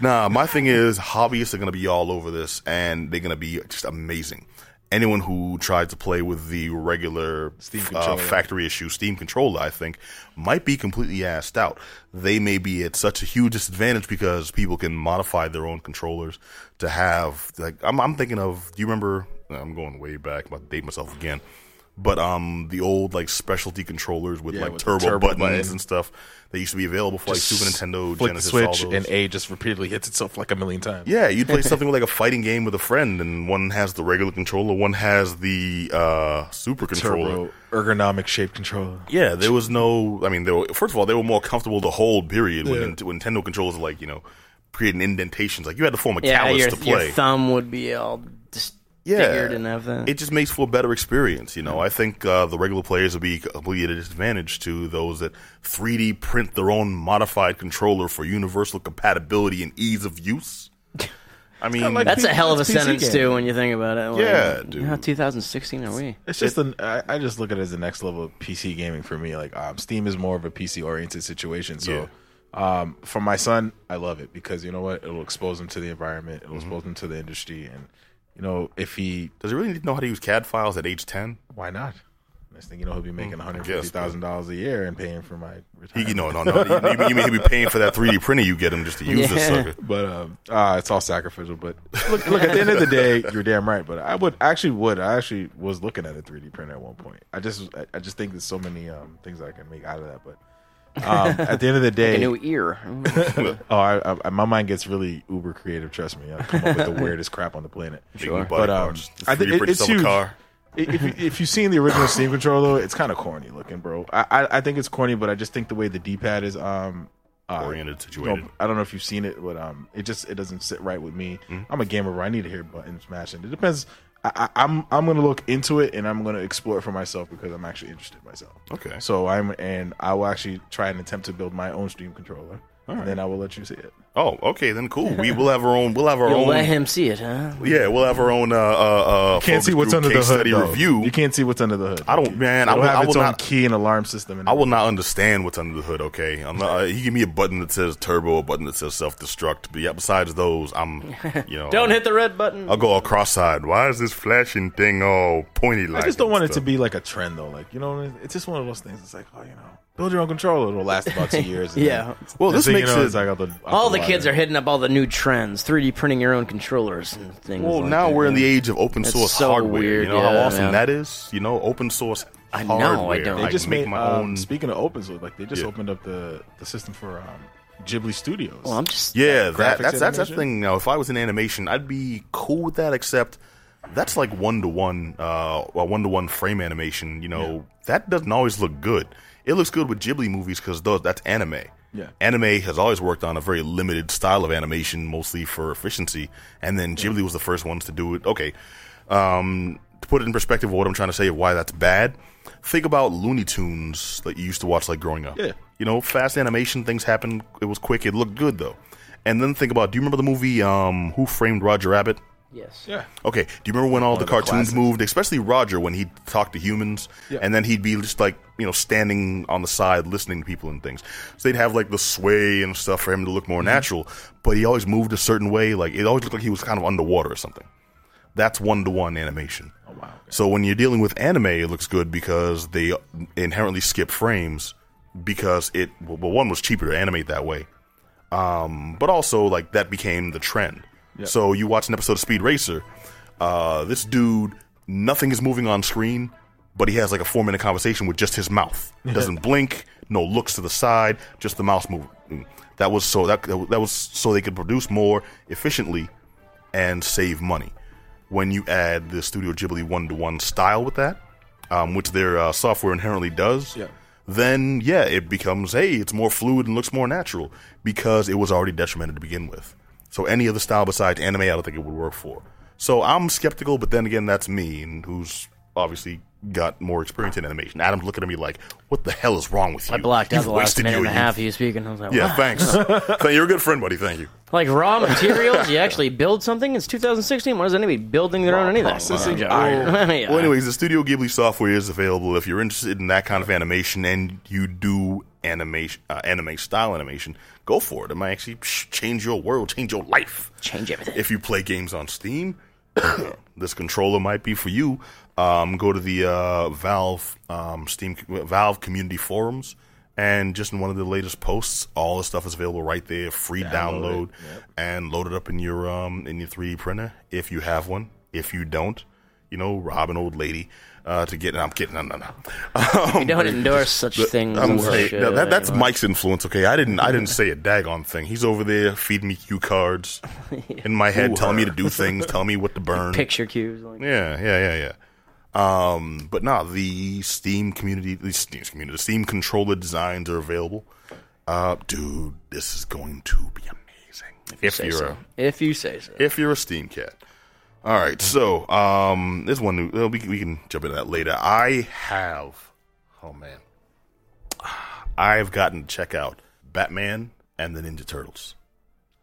nah, my thing is, hobbyists are going to be all over this, and they're going to be just amazing. Anyone who tried to play with the regular Steam uh, factory issue Steam controller, I think, might be completely assed out. They may be at such a huge disadvantage because people can modify their own controllers to have like I'm, I'm thinking of. Do you remember? I'm going way back. To date myself again. But um, the old like specialty controllers with Yeah, like with turbo, turbo buttons button. and stuff that used to be available for like Super Nintendo, Flick Genesis, the all switch, those. and A just repeatedly hits itself like a million times. Yeah, you'd play something with like a fighting game with a friend, and one has the regular controller, one has the uh, super controller. Turbo ergonomic shaped controller. Yeah, there was no. I mean, they were, first of all, they were more comfortable to hold. Period. When, Yeah. when Nintendo controllers were like you know creating indentations, like you had to form a Yeah, callus your, to your play. thumb would be all disfigured and everything. It just makes for a better experience, you know. I think uh, the regular players will be completely at a disadvantage to those that 3D print their own modified controller for universal compatibility and ease of use. I mean, like That's a hell of a It's PC sentence game. too when you think about it. Like, Yeah, dude. How 2016 are we? It's just an. I, I just look at it as the next level of PC gaming for me. Like um, Steam is more of a PC oriented situation. So, um, for my son, I love it because you know what? It'll expose him to the environment. It'll expose him to the industry, and you know if he, does he really need to know how to use CAD files at age 10? why not? Next thing you know, he'll be making one hundred guess, fifty thousand dollars a year and paying for my He, retirement. no, no, no. You, you, you mean he'll be paying for that 3D printer you get him just to use this Yeah. sucker? But um, uh, it's all sacrificial. But look, look. At the end of the day, you're damn right. But I would actually would. I actually was looking at a 3D printer at one point. I just I, I just think there's so many um, things I can make out of that. But um, at the end of the A day, new ear. oh, I, I, my mind gets really uber creative. Trust me, I come up with the weirdest crap on the planet. Sure. But um, I think it, it's huge. car. if you, if you've seen the original Steam controller, though, it's kind of corny looking, bro. I, I I think it's corny, but I just think the way the D pad is um uh, Oriented, no, situated. I don't know if you've seen it, but um, it just it doesn't sit right with me. I'm a gamer, where I need to hear buttons smashing. It depends. I, I, I'm I'm gonna look into it and I'm gonna explore it for myself because I'm actually interested myself. Okay. So I'm and I will actually try and attempt to build my own Steam controller, and then I will let you see it. Oh, okay, then cool. We will have our own. We'll have our You'll own. let him see it, huh? Yeah, we'll have our own. Uh, uh, uh, Can't see what's under the hood. though. review. You can't see what's under the hood. I don't, man. I It'll will, have I will its own not. key and alarm system. And I will not understand what's under the hood. Okay, I'm not, uh, you give me a button that says turbo, a button that says self destruct. But yeah, besides those, I'm, you know, Don't hit the red button. I'll go all cross-eyed. Why is this flashing thing all pointy like? I just don't and want it to be like a trend though. Like you know, it's just one of those things. It's like, oh, you know, build your own controller. It'll last about two years. and Yeah. then- Well, next this thing makes you know, it- it's like out the, out all the the kids water. are hitting up all the new trends, 3D printing your own controllers and things. Well, like now that, we're in the age of open It's source so hardware. weird, you know how awesome man. that is. You know, open source I know, I hardware. don't. I They just make made my um, own. Speaking of open source, like they just Yeah. opened up the the system for um, Ghibli Studios. Well, I'm just Yeah, graphics that, that's that's that animation? thing. Now, if I was in animation, I'd be cool with that. Except that's like one to one, uh, one to one frame animation. You know, that doesn't always look good. It looks good with Ghibli movies because those that's anime. Yeah. anime has always worked on a very limited style of animation, mostly for efficiency. And then Ghibli was the first ones to do it. Okay, um, to put it in perspective, of what I'm trying to say of why that's bad. Think about Looney Tunes that you used to watch like growing up. Yeah. You know, fast animation, things happen. It was quick. It looked good though. And then think about. Do you remember the movie um, Who Framed Roger Rabbit? Yes. yeah, Okay. Do you remember when all the the cartoons classics. moved, especially Roger when he'd talk to humans, Yeah. and then he'd be just like you know standing on the side listening to people and things. So they'd have like the sway and stuff for him to look more Mm-hmm. natural, but he always moved a certain way. Like it always looked like he was kind of underwater or something. That's one to one animation. Oh wow. So when you're dealing with anime, it looks good because they inherently skip frames because it well one was cheaper to animate that way, um, but also like that became the trend. So you watch an episode of Speed Racer, uh, this dude nothing is moving on screen, but he has like a four minute conversation with just his mouth. Doesn't blink, no looks to the side, just the mouse moving. That was so that that was so they could produce more efficiently and save money. When you add the Studio Ghibli one to one style with that, um, which their uh, software inherently does, Yeah. then yeah, it becomes hey, it's more fluid and looks more natural because it was already detrimented to begin with. So any other style besides anime, I don't think it would work for. So I'm skeptical, but then again, that's me, and who's obviously got more experience in animation. Adam's looking at me like, "What the hell is wrong with you? I blocked out You've the last wasted minute and a half youth." of you speaking. I was like, Yeah, "Wow." thanks. Thank- You're a good friend, buddy. Thank you. Like raw materials, you actually build something. It's 2016. What is anybody building their own anything? processing. Well, yeah. Well, anyways, the Studio Ghibli software is available if you're interested in that kind of animation and you do animation, uh, anime style animation. Go for it. It might actually change your world, change your life. change everything. If you play games on Steam, this controller might be for you. Um, go to the uh, Valve um, Steam Valve community forums, and just in one of the latest posts, all the stuff is available right there, free download, and load it up in your um, in your 3D printer if you have one. If you don't, you know, rob an old lady uh, to get. I'm kidding. No, no, no. Um, Don't endorse such things. I'm and saying- no, that, that's anymore. Mike's influence. Okay, I didn't. I didn't say a daggone thing. He's over there feeding me cue cards in my head, telling me to do things, telling me what to burn. picture cues. Like, Yeah, yeah, yeah, yeah. Um, but no, the Steam community, the Steam community, the Steam controller designs are available. Uh, dude, this is going to be amazing. If say you're so. a If you say so. if you're a Steam cat. All right, so um, there's one new. Uh, we can- we can jump into that later. I have, oh man, I've gotten to check out Batman and the Ninja Turtles.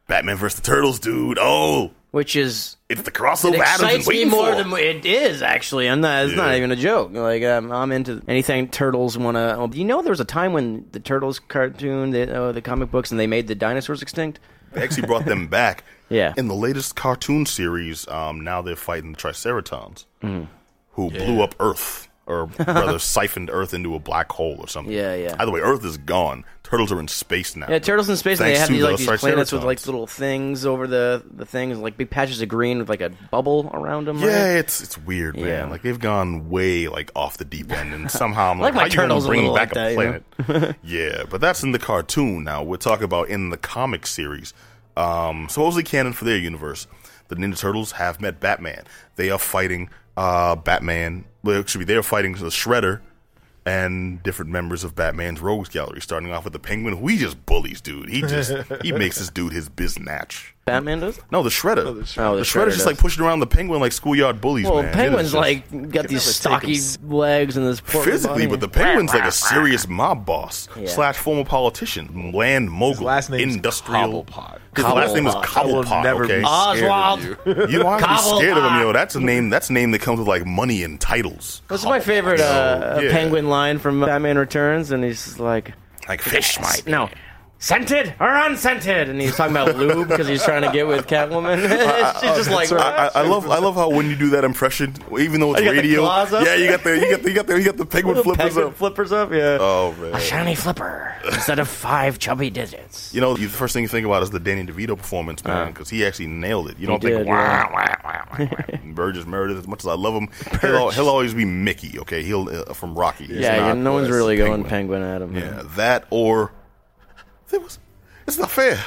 Batman versus the Turtles, dude. Oh, Which is it's the crossover Adam's excites me more for. than it is actually. I'm not. It's not even a joke. Like um, I'm into anything turtles want to. you know, there was a time when the turtles cartoon, the, uh, the comic books, and they made the dinosaurs extinct. They actually brought them back. Yeah. In the latest cartoon series, um, now they're fighting the Triceratons, Mm-hmm. who blew up Earth, or rather siphoned Earth into a black hole or something. Yeah, yeah. Either way, Earth is gone. Turtles are in space now. Yeah, turtles in space, and they have these like these planets with like little things over the the things, like big patches of green with like a bubble around them. Yeah, right? it's it's weird, man. Yeah. Like they've gone way like off the deep end, and somehow I'm like like, my how you gonna turtles a bring back like a that, you planet? yeah, but that's in the cartoon. Now we're talking about in the comic series. Um, supposedly canon for their universe, the Ninja Turtles have met Batman. They are fighting uh, Batman. Well, actually, they're fighting the Shredder and different members of Batman's Rogues Gallery. Starting off with the Penguin, who he just bullies, dude. He just he makes this dude his biznatch. Batman does. No, the Shredder. Oh, the the, Shredder Shredder's just like pushing around the Penguin like schoolyard bullies. Well, man. Penguin's just- like got these never take him stocky legs and this portly physically, body. but the Penguin's like a serious mob boss Yeah. slash former politician, land mogul, last name's industrial. Cobblepot. His last name is Cobblepot. I never okay, be Oswald. you. you don't have to be scared of him, yo. That's a name. That's a name that comes with like money and titles. What's my favorite uh, Yeah. Penguin line from Batman Returns? And he's like, Like fish, my no, scented or unscented, and he's talking about lube because he's trying to get with Catwoman. She's just like, I, I, I love I love how when you do that impression, even though it's the radio, yeah, you got the you got the you got the you got the penguin flippers penguin up. flippers up, yeah. Oh man, Shiny flipper instead of five chubby digits. you know the first thing you think about is the Danny DeVito performance, man, because he actually nailed it. You don't think did, wah, yeah. wah, wah, wah, wah. Burgess Meredith. As much as I love him, he'll, he'll always be Mickey. Okay, he'll uh, from Rocky. He's yeah, not no one's Penguin. really going Penguin at him. Yeah, that or there was. It's not fair.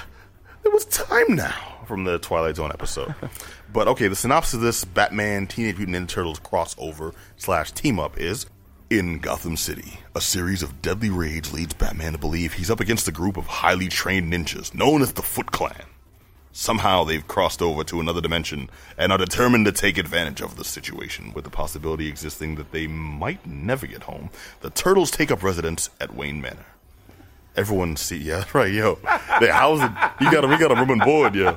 There was time now from the Twilight Zone episode. but okay, the synopsis of this Batman Teenage Mutant Ninja Turtles crossover slash team up is. In Gotham City, a series of deadly raids leads Batman to believe he's up against a group of highly trained ninjas known as the Foot Clan. Somehow they've crossed over to another dimension and are determined to take advantage of the situation, with the possibility existing that they might never get home. The Turtles take up residence at Wayne Manor. Everyone see, yeah, right, yo. Yeah, how's it? You got a, we got a room and board, yeah.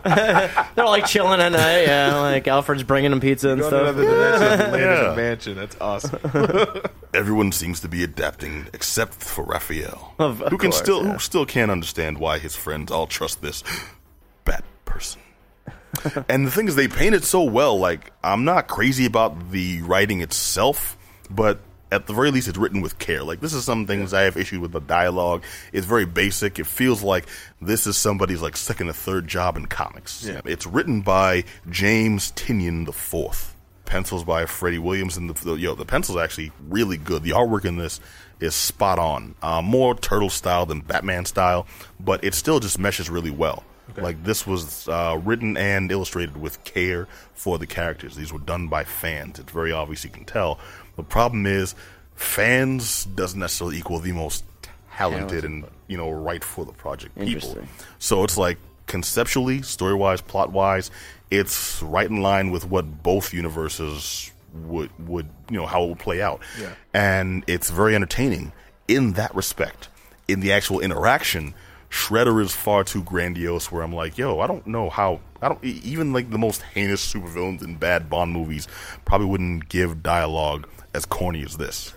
They're like chilling at night. Yeah, like Alfred's bringing them pizza and Go stuff. another dimension, land in Yeah. a mansion. That's awesome. Everyone seems to be adapting except for Raphael, Of- who can course, still yeah. who still can't understand why his friends all trust this bat person. and the thing is, they paint it so well. Like I'm not crazy about the writing itself, but at the very least, it's written with care. Like this is some things I have issue with the dialogue. It's very basic. It feels like this is somebody's like second or third job in comics. Yeah. It's written by James Tynion the Fourth. Pencils by Freddie Williams, and the, the yo, the pencil's actually really good. The artwork in this is spot on. Uh, more turtle style than Batman style, but it still just meshes really well. Like this was uh, written and illustrated with care for the characters. These were done by fans. It's very obvious you can tell. The problem is, fans doesn't necessarily equal the most talented and you know right for the project people. So it's like conceptually, story wise, plot wise, it's right in line with what both universes would would you know how it would play out. Yeah. And it's very entertaining in that respect. In the actual interaction, Shredder is far too grandiose where I'm like, yo, I don't know how I don't even like the most heinous supervillains in bad Bond movies probably wouldn't give dialogue as corny as this.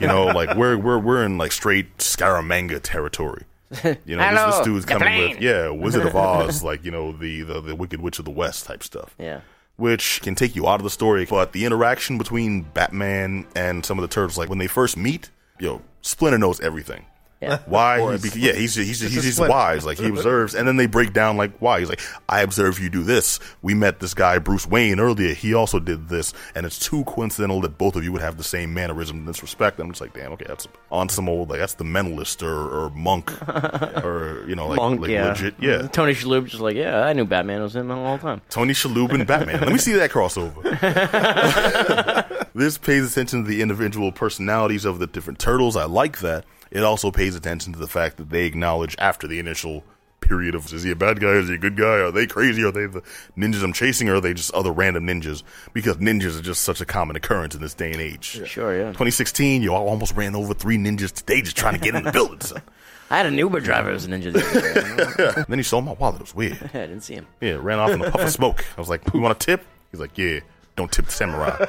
you know, like we're we're we're in like straight Scaramanga territory. You know, this, this dude's coming plane. with yeah, Wizard of Oz, like you know the, the the Wicked Witch of the West type stuff. Yeah. which can take you out of the story. But the interaction between Batman and some of the turtles, like when they first meet, yo, Splinter knows everything. Yeah. Why? course. Because, yeah, he's he's he's, a he's Splinter. wise. Like he observes, and then they break down like why. He's like, I observe you do this. We met this guy Bruce Wayne earlier. He also did this, and it's too coincidental that both of you would have the same mannerism in this respect. I'm just like, damn, okay, that's on some old like that's the mentalist or, or monk or you know like, Monk, like yeah. legit, yeah. Mm-hmm. Tony Shalhoub just like, yeah, I knew Batman was him all the time. Tony Shalhoub and Batman. Let me see that crossover. This pays attention to the individual personalities of the different turtles. I like that. It also pays attention to the fact that they acknowledge after the initial period of is he a bad guy? Is he a good guy? Are they crazy? Are they the ninjas I'm chasing? Or are they just other random ninjas? Because ninjas are just such a common occurrence in this day and age. Sure, yeah. 2016, yo, I almost ran over three ninjas today just trying to get in the building. son. I had an Uber driver who was a ninja. the then he stole my wallet. It was weird. I didn't see him. Yeah, ran off in a puff of smoke. I was like, "We want a tip?" He's like, "Yeah, don't tip the samurai."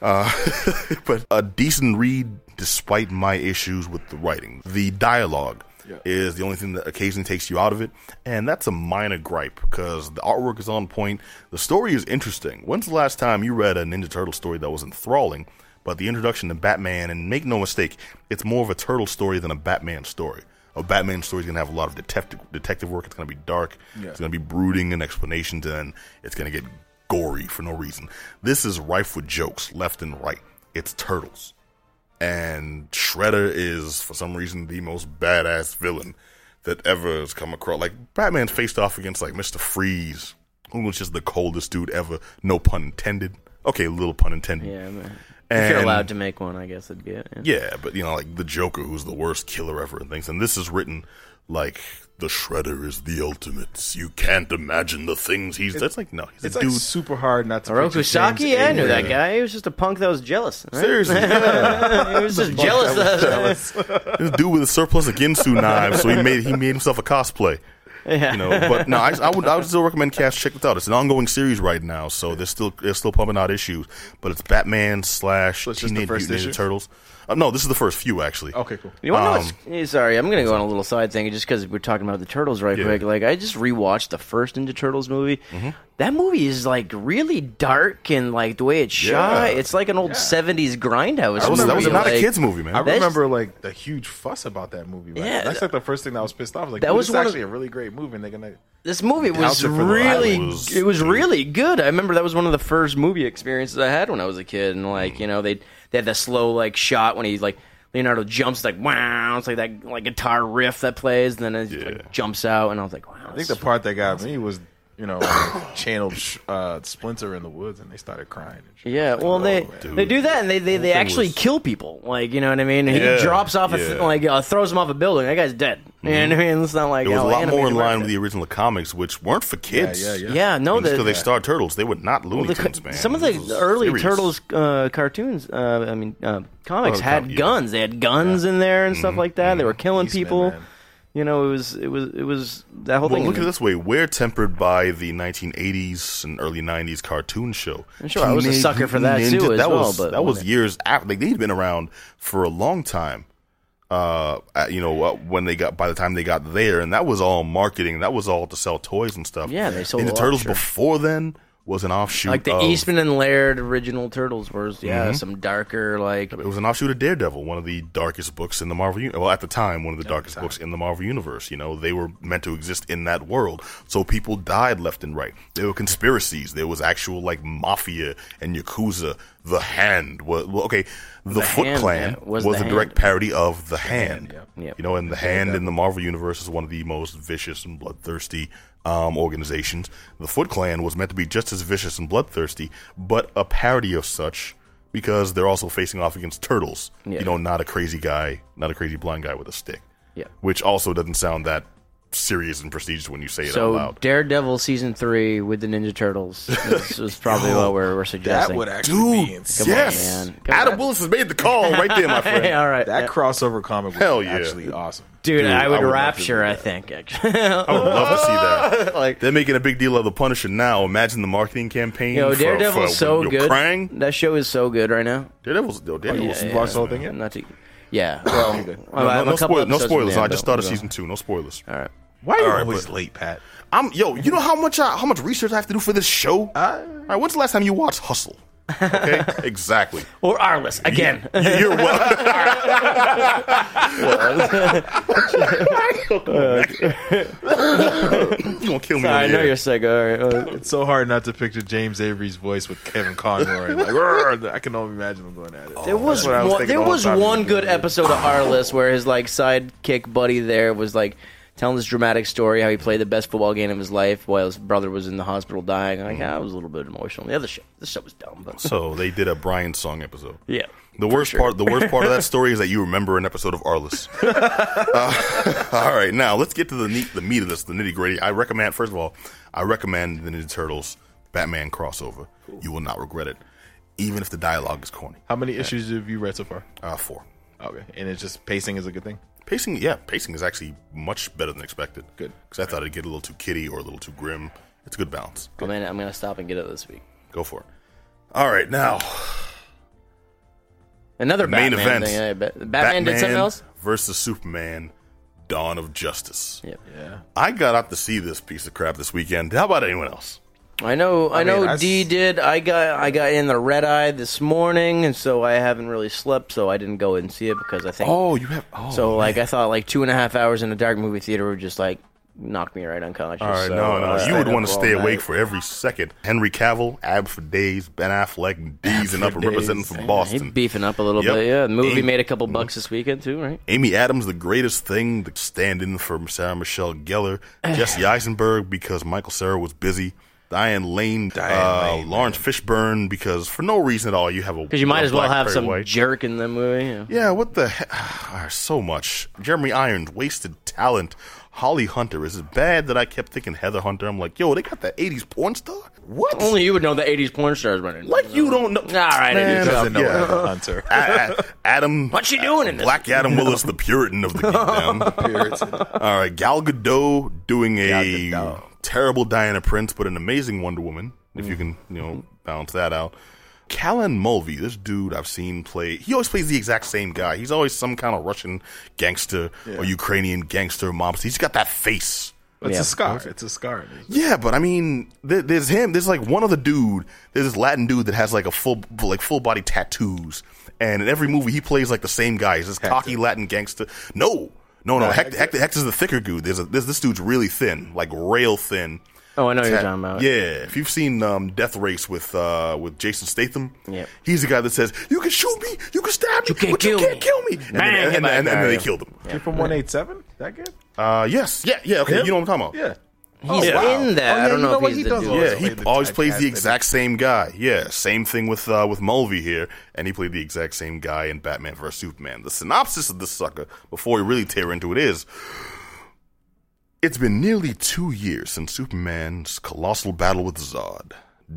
Uh, but a decent read, despite my issues with the writing. The dialogue is the only thing that occasionally takes you out of it, and that's a minor gripe because the artwork is on point. The story is interesting. When's the last time you read a Ninja Turtle story that was enthralling? But the introduction to Batman, and make no mistake, it's more of a turtle story than a Batman story. A Batman story is going to have a lot of detective detective work. It's going to be dark. It's going to be brooding and explanations, and it's going to get gory for no reason. This is rife with jokes left and right. It's turtles, and Shredder is for some reason the most badass villain that ever has come across. Like Batman faced off against like Mister Freeze, who was just the coldest dude ever. No pun intended. Okay, a little pun intended. Yeah, man. if you're allowed to make one, I guess it'd be it. Yeah. Yeah, but you know, like the Joker, who's the worst killer ever, and things. And this is written like the Shredder is the ultimate. You can't imagine the things he's. That's like no, he's It's a like dude. super hard not to. Oroku picture Saki, James yeah, I knew that guy. He was just a punk that was jealous. Right? Seriously, yeah. he was just jealous. That, this dude with a surplus of Ginsu knives, so he made he made himself a cosplay. yeah. You know, but no, I, I would I would still recommend cast check this out. It's an ongoing series right now, so they're still they're still pumping out issues. But it's Batman slash So it's just the Teenage first Mutant Ninja? Turtles. Uh, no, this is the first few actually. Okay, cool. You want to know Um, what's eh, Sorry, I'm going to go on a little side thing just because we're talking about the Turtles right Yeah. quick. Like, I just rewatched the first Ninja Turtles movie. Mm-hmm. That movie is, like, really dark and, like, the way it's shot. Yeah. It's like an old 70s grindhouse That was, that was movie. not a like- kids movie, man. I That's- remember like the huge fuss about that movie. Right? Yeah. that's like the first thing that I was pissed off. Like That that was was one of- actually a really great movie, and they're gonna. This movie was Doubts it for the really, rivals. it was really good. I remember that was one of the first movie experiences I had when I was a kid, and like you know they they had that slow like shot when he like Leonardo jumps like wow, it's like that like guitar riff that plays, and then it Yeah. like, jumps out, and I was like wow. I think the part that got me was you know when channeled sh- uh, Splinter in the woods, and they started crying. And shit. Yeah, well, they dude. they do that, and they they, they actually was- kill people. Like you know what I mean? He drops off a th- Mm-hmm. like uh, throws him off a building. That guy's dead. You know what I mean? It's not like It was a lot more in line work with the original comics, which weren't for kids. yeah, yeah. Yeah, yeah no, because the, they starred turtles. They were not Looney Well, Tunes, man. Some of This the was early serious. Turtles uh, cartoons, uh, I mean, uh, comics Oh, had com- yeah. guns. They had guns in there and stuff like that. They were killing Beastmen, people. You know, it was it was it was that whole Well, thing. look at it this way: we're tempered by the 1980s and early 90s cartoon show. Sure, I was a sucker for that, too, Ninja- as that was that was years after. Like, they'd been around for a long time. Uh, you know, uh, when they got by the time they got there, and that was all marketing. That was all to sell toys and stuff. Yeah, they sold lot, Turtles sure. before then was an offshoot. like the of, Eastman and Laird original Turtles were, yeah, Mm-hmm. some darker like. It was an offshoot of Daredevil, one of the darkest books in the Marvel. Well, at the time, one of the darkest books in the Marvel universe. You know, they were meant to exist in that world, so people died left and right. There were conspiracies. There was actual like mafia and yakuza. The Hand was well, okay. The, Foot Hand, Clan yeah, was was, the a direct parody of the Hand. Hand, yeah. You know, and the Hand in the Marvel universe is one of the most vicious and bloodthirsty um, organizations. The Foot Clan was meant to be just as vicious and bloodthirsty, but a parody of such because they're also facing off against turtles. Yeah. You know, not a crazy guy, not a crazy blind guy with a stick. Yeah. Which also doesn't sound that serious and prestigious when you say it out So loud. Daredevil season three with the Ninja Turtles is, is probably what we're, we're That suggesting. would actually be Dude, insane. yes. man. Adam on. Willis has made the call right there, my friend. Hey, all right, That yeah. crossover comic was Hell yeah. actually awesome. dude, Dude, I would I would rapture. I think actually. I would love to see that. like They're making a big deal of the Punisher now. Imagine the marketing campaign. Yo, for, Daredevil's for, so yo, good. Krang. That show is so good right now. Daredevil's, yo, Daredevil's oh, Yeah, You watched the whole thing yet? Not to, yeah. Well, No, I'm no, a no, couple spoil- no episodes from spoilers. the I just started season two. No spoilers. All right. Why are you All right, always but- late, Pat? I'm yo. You know how much I, how much research I have to do for this show. All right, when's the last time you watched Hustle? Okay, exactly. Or Arliss again. You- You're well. You're gonna kill me? I know you're sick. All right. It's so hard not to picture James Avery's voice with Kevin Conroy. like, "Rrr," I can only imagine him going at it. There was, That's what I was one, thinking there the whole was time he one good doing it. episode of Arliss where his like sidekick buddy there was like telling this dramatic story how he played the best football game of his life while his brother was in the hospital dying. Like, yeah, I was a little bit emotional. The other show, this show was dumb, but So they did a Brian song episode. yeah. The worst part, the worst part of that story is that you remember an episode of Arliss. Uh, all right, now let's get to the neat, the meat of this, the nitty gritty. I recommend, first of all, I recommend the Ninja Turtles Batman crossover. You will not regret it, even if the dialogue is corny. How many issues have you read so far? Uh, four. Okay, and it's just pacing is a good thing. Pacing, yeah, pacing is actually much better than expected. Good. because I thought it'd get a little too kiddie or a little too grim. It's a good balance. Oh man, I'm gonna stop and get it this week. Go for it. All right, now Another main Batman event. thing. yeah, Bat- Batman, did something else. versus Superman: Dawn of Justice. Yep. Yeah. I got out to see this piece of crap this weekend. How about anyone else? I know, I, I know. mean, I D did. I got, I got in the red eye this morning, and so I haven't really slept. So I didn't go and see it because I think. Oh, you have. Oh, so like I thought, like two and a half hours in a dark movie theater would just like knock me right unconscious. All right, so, no, no. uh, you would want to stay awake night. for every second. Henry Cavill, ab for days. Ben Affleck, D's and up and representing from He's Boston. beefing up a little Yep. bit. Yeah, the movie Amy- made a couple bucks this weekend too, right? Amy Adams, the greatest thing to stand in for Sarah Michelle Gellar. Jesse Eisenberg, because Michael Cera was busy. Diane Lane, Diane uh, Lane, Laurence Fishburne, because for no reason at all, you have a Because you might as well have some White. jerk in the movie. Yeah. Yeah, what the heck? Ah, so much. Jeremy Irons, wasted talent. Holly Hunter. Is it bad that I kept thinking Heather Hunter? I'm like, yo, they got that 80s porn star? What? Only you would know the '80s porn stars, but like you don't know. All right, I man, doesn't know yeah. Heather Hunter. A- A- Adam. What's she doing in this? Black Adam Willis, the Puritan of the Geek Down. Puritan. All right, Gal Gadot doing a Gadot. Terrible Diana Prince, but an amazing Wonder Woman. If you mm. can, you know, mm-hmm. balance that out. Callan Mulvey, this dude I've seen play. He always plays the exact same guy. He's always some kind of Russian gangster or Ukrainian gangster mobster. He's got that face. It's Yeah. a scar. It's a scar. Yeah, but I mean, there, there's him. There's like one other dude. There's this Latin dude that has like a full, like full body tattoos, and in every movie he plays like the same guy. He's this cocky Latin gangster. No, no, no. No, Hector, Hector. Hector, Hector's the thicker dude. There's a, this this dude's really thin, like rail thin. Oh, I know what you're Tat- talking about. Yeah, if you've seen um, Death Race with uh, with Jason Statham, Yep. he's the guy that says, "You can shoot me, you can stab me, You can't but you can't me." kill me." And, then, and, and, and then they killed him. He from 187? That good? Uh, yes, yeah, yeah. Okay, Him? you know what I'm talking about. Yeah. He's yeah. in that. Oh, yeah, I don't you know, know if what? he's He the does Yeah, he the always plays the typecasted. exact same guy. Yeah, same thing with uh, with Mulvey here, and he played the exact same guy in Batman vs Superman. The synopsis of this sucker, before we really tear into it, is: It's been nearly two years since Superman's colossal battle with Zod,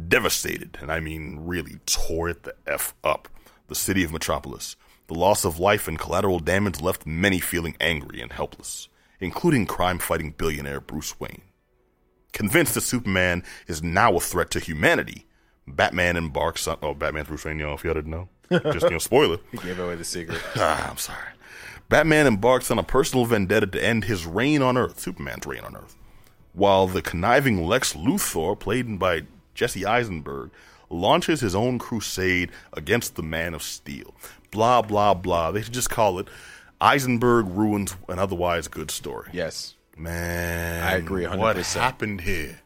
devastated, and I mean really tore it the f up, the city of Metropolis. The loss of life and collateral damage left many feeling angry and helpless, including crime-fighting billionaire Bruce Wayne. Convinced that Superman is now a threat to humanity, Batman embarks on. Oh, Batman Bruce Wayne, y'all, if y'all didn't know. Just, you know, spoiler. He gave away the secret. Ah, I'm sorry. Batman embarks on a personal vendetta to end his reign on Earth, Superman's reign on Earth, while the conniving Lex Luthor, played by Jesse Eisenberg, launches his own crusade against the Man of Steel. Blah, blah, blah. They should just call it Eisenberg ruins an otherwise good story. Yes. Man, I agree What 100%. What happened here?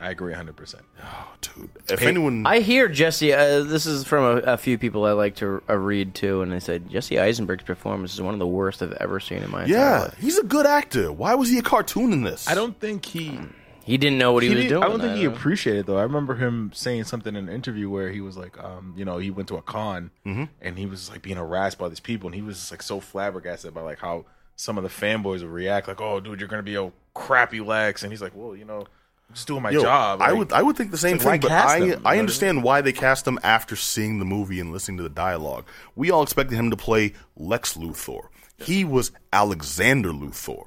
I agree 100%. Oh, dude. If anyone. I hear Jesse. Uh, this is from a, a few people I like to uh, read too, and they said Jesse Eisenberg's performance is one of the worst I've ever seen in my entire yeah, life. he's a good actor. Why was he a cartoon in this? I don't think he. He didn't know what he, he was doing. I don't think he don't know. appreciated it though. I remember him saying something in an interview where he was like, um, you know, he went to a con Mm-hmm. and he was like being harassed by these people, and he was like so flabbergasted by like how some of the fanboys would react, like, "Oh, dude, you're gonna be a crappy Lex," and he's like, "Well, you know, I'm just doing my Yo, job." I would I would think the same like, thing, but I him? You know what I understand why they cast him after seeing the movie and listening to the dialogue. We all expected him to play Lex Luthor. He was Alexander Luthor.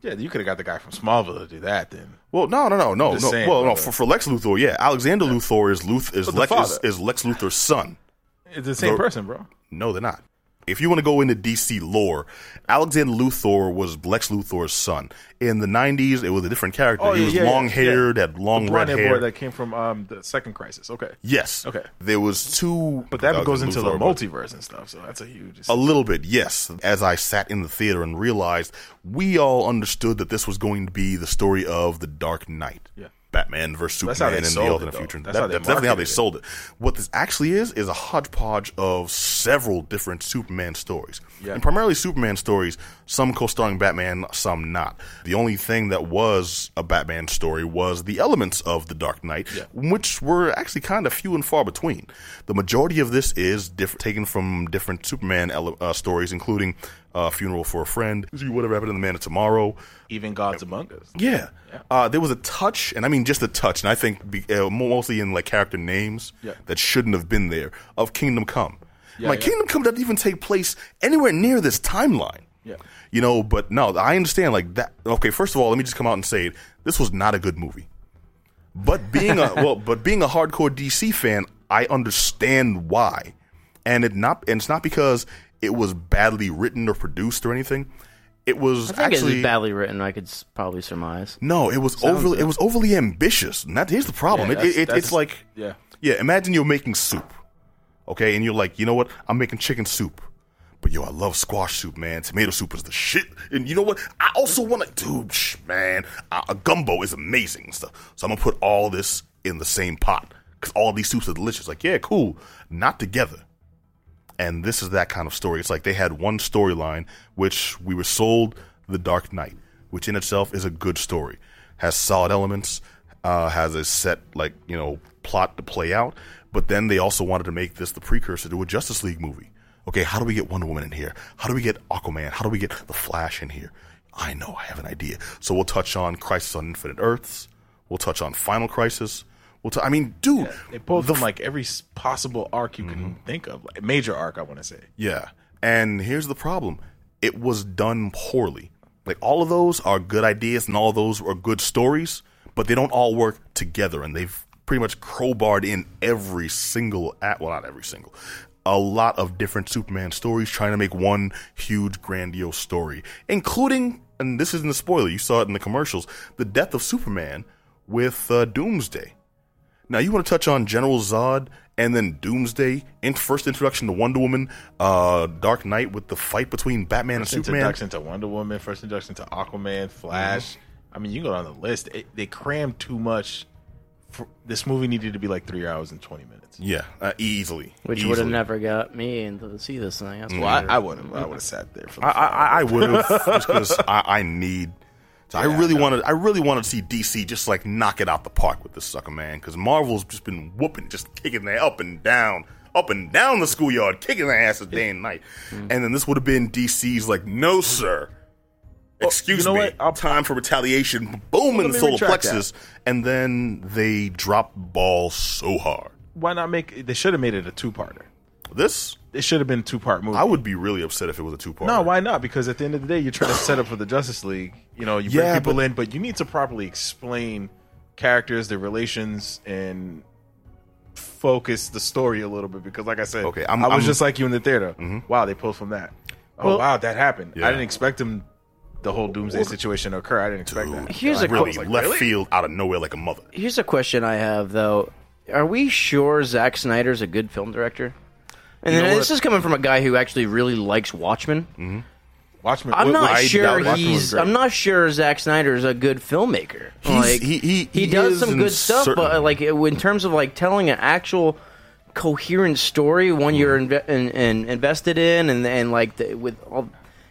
yeah, you could have got the guy from Smallville to do that. Then Well, no, no, no, no, no. saying, well, no. For, uh, for Lex Luthor, yeah, Alexander Luthor is Luth is Lex is, is Lex Luthor's son. it's the same The- person, bro. No, they're not. If you want to go into DC lore, Alexander Luthor was Lex Luthor's son. In the '90s, it was a different character. Oh, he yeah, was yeah, yeah, long haired, had long the red hair. boy that came from um, the second crisis. Okay, yes. Okay. There was two, but that goes into the Luthor, but- multiverse and stuff. So that's a huge. A little bit, yes. As I sat in the theater and realized, we all understood that this was going to be the story of the Dark Knight. Yeah. Batman versus That's how Superman they in the it, alternate though. future. That's That- that's definitely how they it. sold it. What this actually is is a hodgepodge of several different Superman stories, Yeah. and primarily Superman stories. Some co-starring Batman, some not. The only thing that was a Batman story was the elements of the Dark Knight, Yeah. which were actually kind of few and far between. The majority of this is diff- taken from different Superman ele- uh, stories, including uh, "Funeral for a Friend," "Whatever Happened to the Man of Tomorrow." even Gods Among Us. Yeah, Uh, there was a touch, and I mean just a touch, and I think be, uh, mostly in like character names Yeah. that shouldn't have been there of Kingdom Come. Yeah, like yeah. Kingdom Come doesn't even take place anywhere near this timeline. Yeah. You know, but no, I understand like that. Okay, first of all, let me just come out and say it. This was not a good movie. But being a well, but being a hardcore DC fan, I understand why, and it not and it's not because it was badly written or produced or anything. It was I think actually it's badly written. I could probably surmise. no, it was overly it was overly ambitious. And that here's the problem. Yeah, it, that's- it, it, that's- it's like yeah. yeah. Imagine you're making soup, okay, and you're like, you know what? I'm making chicken soup, but yo, I love squash soup, man. Tomato soup is the shit. And you know what? I also want to, dude, shh, man. A, a gumbo is amazing and stuff. So I'm gonna put all this in the same pot because all these soups are delicious. Like, yeah, cool, not together and this is that kind of story. It's like they had one storyline, which we were sold The Dark Knight, which in itself is a good story, has solid elements, uh, has a set like you know plot to play out. But then they also wanted to make this the precursor to a Justice League movie. Okay, how do we get Wonder Woman in here? How do we get Aquaman? How do we get the Flash in here? I know, I have an idea. So we'll touch on Crisis on Infinite Earths. We'll touch on Final Crisis. We'll t- I mean, dude, They pulled the from like every possible arc you can mm-hmm. think of, like major arc. I want to say. Yeah. And here's the problem it was done poorly. Like, all of those are good ideas and all of those are good stories, but they don't all work together. And they've pretty much crowbarred in every single, at well, not every single, a lot of different Superman stories trying to make one huge, grandiose story, including, and this isn't a spoiler, you saw it in the commercials, the death of Superman with uh, Doomsday. Now you want to touch on General Zod and then Doomsday, in first introduction to Wonder Woman, uh, Dark Knight with the fight between Batman First and Superman. introduction to Wonder Woman. First introduction to Aquaman, Flash. Mm-hmm. I mean, you can go down the list. It, they crammed too much. For, this movie needed to be like three hours and twenty minutes. Yeah, uh, easily. Which would have never got me into to see this thing. That's Well, why I, I would have. I would have sat there for. The I, I, I would have just because I, I need. So I really no. wanted. I really wanted to see DC just like knock it out the park with this sucker man because Marvel's just been whooping, just kicking their up and down, up and down the schoolyard, kicking their asses day and night. Mm. And then this would have been DC's like, no, sir. Excuse you know me. what? I'll- Time for retaliation. Boom in the me solar retract plexus, and then they drop the ball so hard. Why not make? They should have made it a two-parter. This It should have been a two-part movie. I would be really upset if it was a two part. No, why not? Because at the end of the day, you're trying to set up for the Justice League. You know, you Yeah, bring people but- in, but you need to properly explain characters, their relations, and focus the story a little bit. Because, like I said, Okay, I'm- I was I'm- just like you in the theater. Mm-hmm. Wow, they pulled from that. Oh Well- wow, that happened. Yeah. I didn't expect them the whole Doomsday situation to occur. I didn't expect that. Here's I a really like, left really? field out of nowhere like a mother. Here's a question I have though: Are we sure Zack Snyder's a good film director? And You know this what? is coming from a guy who actually really likes Watchmen. Watchmen. I'm not sure he's. I'm not sure Zack Snyder's a good filmmaker. He's- like he- he- he does is some in good stuff, certain- but like in terms of like telling an actual coherent story, one you're Mm-hmm. inve- in, in, invested in, and and like the, with all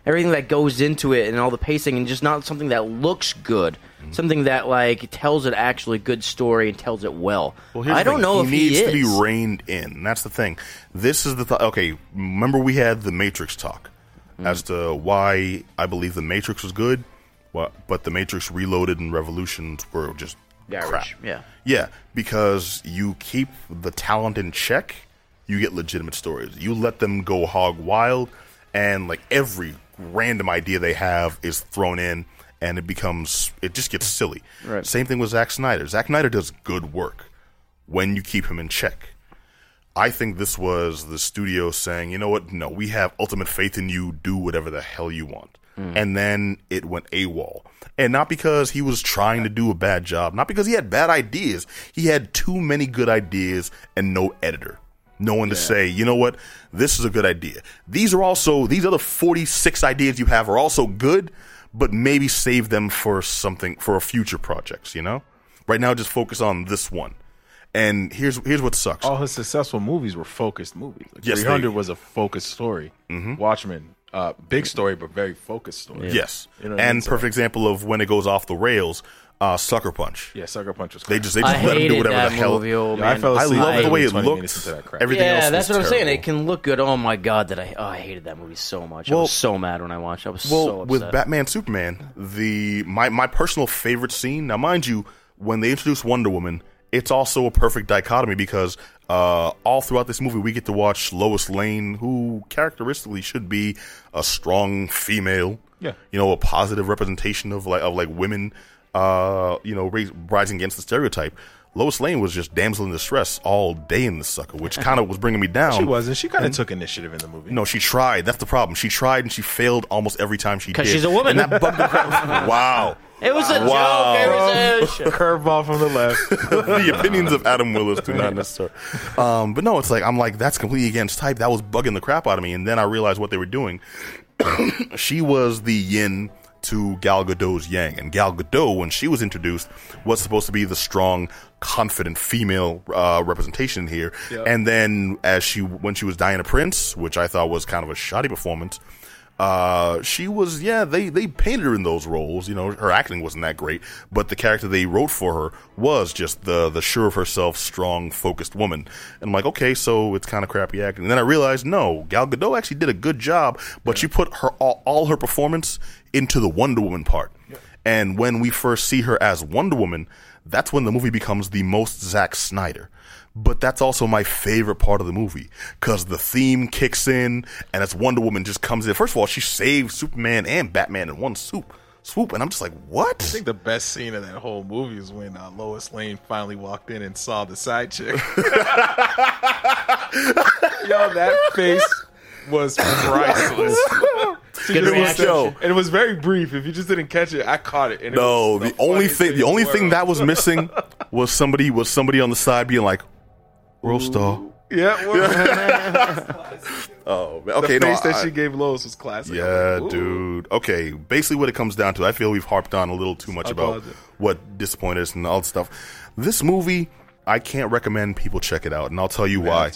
everything that goes into it and all the pacing, and just not something that looks good. Mm-hmm. Something that like tells an actually good story and tells it well. Well, here's I don't know he if needs he is. to be reined in. That's the thing. This is the th- okay. Remember, we had the Matrix talk Mm-hmm. as to why I believe the Matrix was good, but the Matrix Reloaded and Revolutions were just crap. yeah. yeah, because you keep the talent in check, you get legitimate stories. You let them go hog wild, and like every random idea they have is thrown in, and it becomes it just gets silly. Right. Same thing with Zack Snyder. Zack Snyder does good work when you keep him in check. I think this was the studio saying, you know what? No, we have ultimate faith in you. Do whatever the hell you want. Mm. And then it went AWOL. And not because he was trying to do a bad job, not because he had bad ideas. He had too many good ideas and no editor. No one to say, you know what? This is a good idea. These are also, these other 46 ideas you have are also good, but maybe save them for something, for future projects, you know? Right now, just focus on this one. And here's here's what sucks. all his successful movies were focused movies. Like Yes, they- 300 was a focused story. Watchmen, uh, big story, but very focused story. Yes, You know what I and mean? So- perfect example of when it goes off the rails. Uh, Sucker Punch. Yeah, Sucker Punch was. They just they just I let him do whatever that the hell. movie, oh, Yeah, I man. fell I asleep love the way it 20 minutes looked. into that crap. Everything else yeah, that's was what I'm saying. It can look good. Oh my god, that I oh I hated that movie so much. I was so mad when I watched. it. I was Well, so upset. with Batman Superman, the my my personal favorite scene. Now, mind you, when they introduce Wonder Woman, it's also a perfect dichotomy because uh, all throughout this movie we get to watch Lois Lane, who characteristically should be a strong female. Yeah. you know, a positive representation of like of like women. Uh, you know, ra- rising against the stereotype. Lois Lane was just damsel in distress all day in the sucker, which kind of was bringing me down. She wasn't. She kind of took initiative in the movie. No, she tried. That's the problem. She tried and she failed almost every time she did. 'Cause she's a woman. And that bugged the crap. wow. it was a Wow. joke. It was a curveball from the left. the opinions of Adam Willis do not necessarily. Um, but no, it's like I'm like that's completely against type. That was bugging the crap out of me, and then I realized what they were doing. she was the yin to Gal Gadot's yang, and Gal Gadot, when she was introduced, was supposed to be the strong, confident female uh, representation here. And then, as she when she was Diana Prince, which I thought was kind of a shoddy performance. Uh, she was, yeah, they, they painted her in those roles. You know, her acting wasn't that great, but the character they wrote for her was just the, the sure of herself, strong, focused woman. And I'm like, okay, so it's kind of crappy acting. And then I realized, no, Gal Gadot actually did a good job, but she put her, all, all her performance into the Wonder Woman part. And when we first see her as Wonder Woman, that's when the movie becomes the most Zack Snyder. But that's also my favorite part of the movie because the theme kicks in and as Wonder Woman just comes in. First of all, she saves Superman and Batman in one swoop. Swoop, and I'm just like, what? I think the best scene of that whole movie is when uh, Lois Lane finally walked in and saw the side chick. Yo, that face was priceless. Good It was and it was very brief. If you just didn't catch it, I caught it. And it No, was the only thing, the only the thing that was missing was somebody was somebody on the side being like, "Roastar." yeah, well, Oh, man. the okay, no, face that I- she gave Lois was classic. Yeah, like, dude. Okay, basically what it comes down to, I feel we've harped on a little too much about what disappointed us and all that stuff. This movie, I can't recommend people check it out, and I'll tell you why.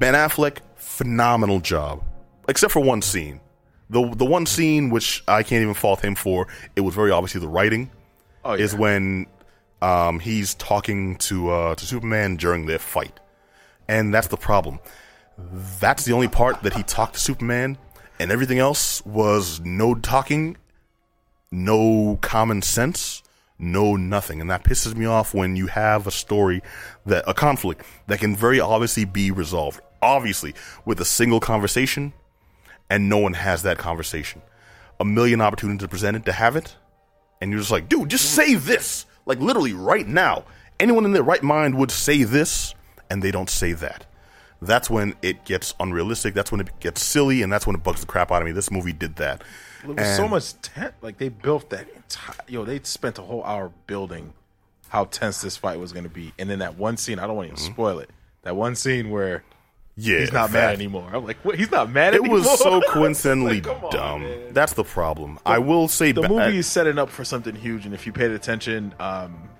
Ben Affleck, phenomenal job, except for one scene. The the one scene which I can't even fault him for. It was very obviously the writing. Oh, Is when um, he's talking to uh, to Superman during their fight, and that's the problem. That's the only part that he talked to Superman, and everything else was no talking, no common sense, no nothing. And that pisses me off when you have a story that, a conflict that can very obviously be resolved, obviously, with a single conversation, and no one has that conversation. A million opportunities are presented to have it, and you're just like, dude, just say this. Like literally right now. Anyone in their right mind would say this, and they don't say that. That's when it gets unrealistic. That's when it gets silly, and that's when it bugs the crap out of me. This movie did that. It was so much tense. Like they built that entire. Yo, they spent a whole hour building how tense this fight was going to be, and then that one scene. I don't want to even mm-hmm. spoil it. That one scene where Yeah, he's not mad anymore. I'm like, what? He's not mad It anymore. It was so coincidentally Like, on, dumb. That's the problem. I will say the ba- movie is setting up for something huge, and if you paid attention um,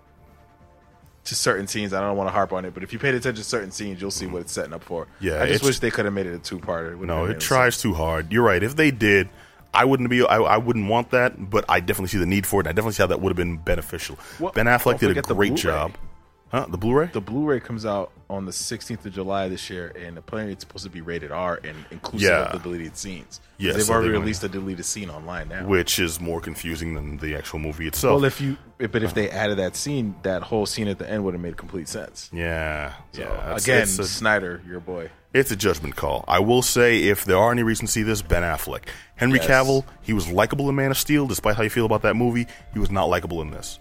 to certain scenes, I don't want to harp on it, but if you paid attention to certain scenes, you'll see what it's setting up for. Yeah, I just wish they could have made it a two-parter. No, it tries too hard. You're right. If they did, I wouldn't be. I, I wouldn't want that. But I definitely see the need for it. And I definitely see how that would have been beneficial. Well, ben Affleck did a great job. Huh? The Blu-ray? The Blu-ray comes out on the 16th of July this year, and apparently it's supposed to be rated R and inclusive Yeah. of the deleted scenes. Yeah, they've so already they're released a deleted scene online now. which is more confusing than the actual movie itself. well, if you, but if they added that scene, that whole scene at the end would have made complete sense. yeah, So, yeah. It's, again, it's a, Snyder, your boy. it's a judgment call. I will say, if there are any reasons to see this, Ben Affleck, Henry Yes. Cavill, he was likable in Man of Steel, despite how you feel about that movie. He was not likable in this.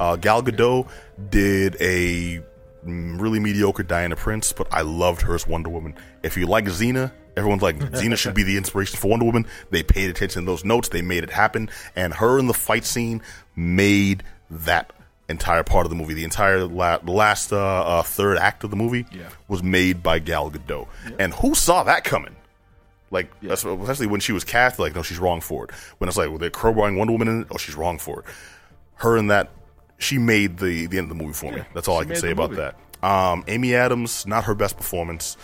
Uh, Gal Gadot did a mm, really mediocre Diana Prince, but I loved her as Wonder Woman. If you like Xena, everyone's like Xena should be the inspiration for Wonder Woman. They paid attention to those notes, they made it happen, and her in the fight scene made that entire part of the movie. The entire la- last uh, uh, third act of the movie Yeah. was made by Gal Gadot, and who saw that coming? Like, that's- especially when she was cast, like, no, she's wrong for it. When it's like, well, they're crowbarring Wonder Woman in it, oh, she's wrong for it. Her and that, she made the the end of the movie for me. That's all I can say about movie. that. Um, Amy Adams, not her best performance.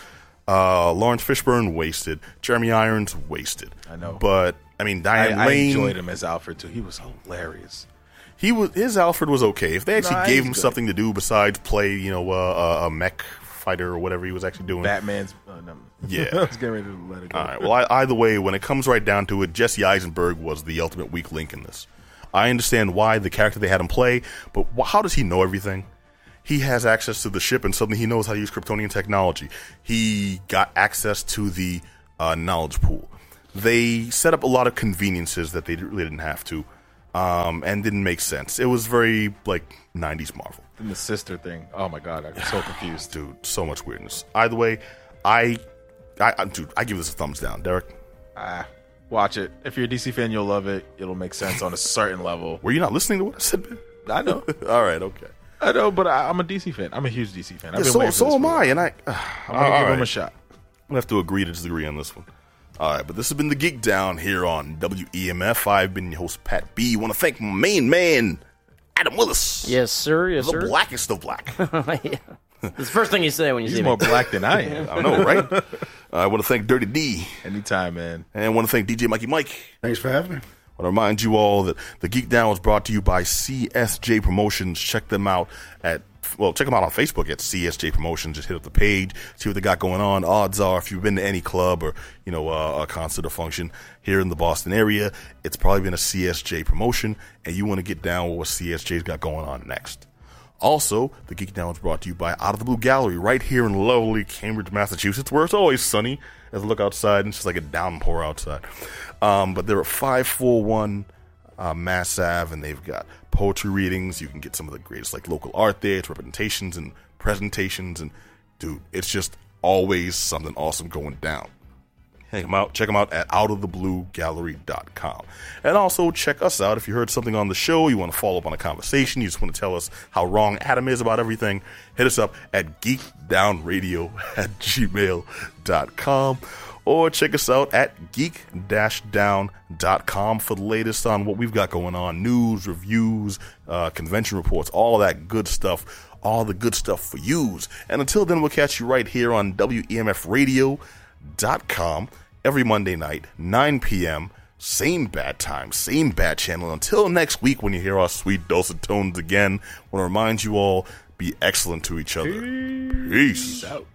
Uh, Laurence Fishburne, wasted. Jeremy Irons, wasted. I know. But, I mean, I, Diane I Lane, enjoyed him as Alfred too. He was hilarious. he was, his Alfred was okay. If they actually Nah, gave him good. something to do besides play, you know, uh, a, a mech fighter or whatever he was actually doing. Batman's. Uh, no. Yeah. I was getting ready to let it go. All right. Well, I, either way, when it comes right down to it, Jesse Eisenberg was the ultimate weak link in this. I understand why the character they had him play, but how does he know everything? He has access to the ship, and suddenly he knows how to use Kryptonian technology. He got access to the uh, knowledge pool. They set up a lot of conveniences that they really didn't have to, um, and didn't make sense. It was very like '90s Marvel. And the sister thing. Oh my god, I'm so confused. Dude, so much weirdness. Either way, I, I, I dude, I give this a thumbs down. Derek, Ah, watch it. If you're a DC fan, you'll love it. It'll make sense on a certain level. were you not listening to what I said? man? I know. All right, okay. I know, but I, I'm a DC fan. I'm a huge DC fan. I've been so waiting for so this am for a I, while. and I. I'm gonna give him a shot. We'll have to agree to disagree on this one. All right, but this has been the Geek Down here on WEMF. I've been your host, Pat B. want to thank my main man, Adam Willis. Yes, sir. Yes, The sir. blackest of black. yeah. It's the first thing you say when you He's see more black than I am. I know, right? I want to thank Dirty D, Anytime, man. and I want to thank DJ Mikey Mike. Thanks for having me. I want to remind you all that the Geek Down was brought to you by CSJ Promotions. Check them out at well, check them out on Facebook at CSJ Promotions. Just hit up the page, see what they got going on. Odds are, if you've been to any club or you know uh, a concert or function here in the Boston area, it's probably been a CSJ promotion, and you want to get down with what CSJ's got going on next. Also, the Geek Down is brought to you by Out of the Blue Gallery, right here in lovely Cambridge, Massachusetts, where it's always sunny. As I look outside, and it's just like a downpour outside. Um, but they're at 541 uh, Mass Ave, and they've got poetry readings. You can get some of the greatest like local art there. It's representations and presentations, and dude, it's just always something awesome going down. Check them out. Check them out at outofthebluegallery.com. And also check us out if you heard something on the show, you want to follow up on a conversation, you just want to tell us how wrong Adam is about everything, hit us up at geekdownradio at gmail.com or check us out at geek-down.com for the latest on what we've got going on news, reviews, uh, convention reports, all that good stuff, all the good stuff for yous. And until then, we'll catch you right here on WEMFradio.com every Monday night, 9 p.m. Same bad time, same bad channel. Until next week, when you hear our sweet dulcet tones again, I want to remind you all be excellent to each other. Peace. Peace Out.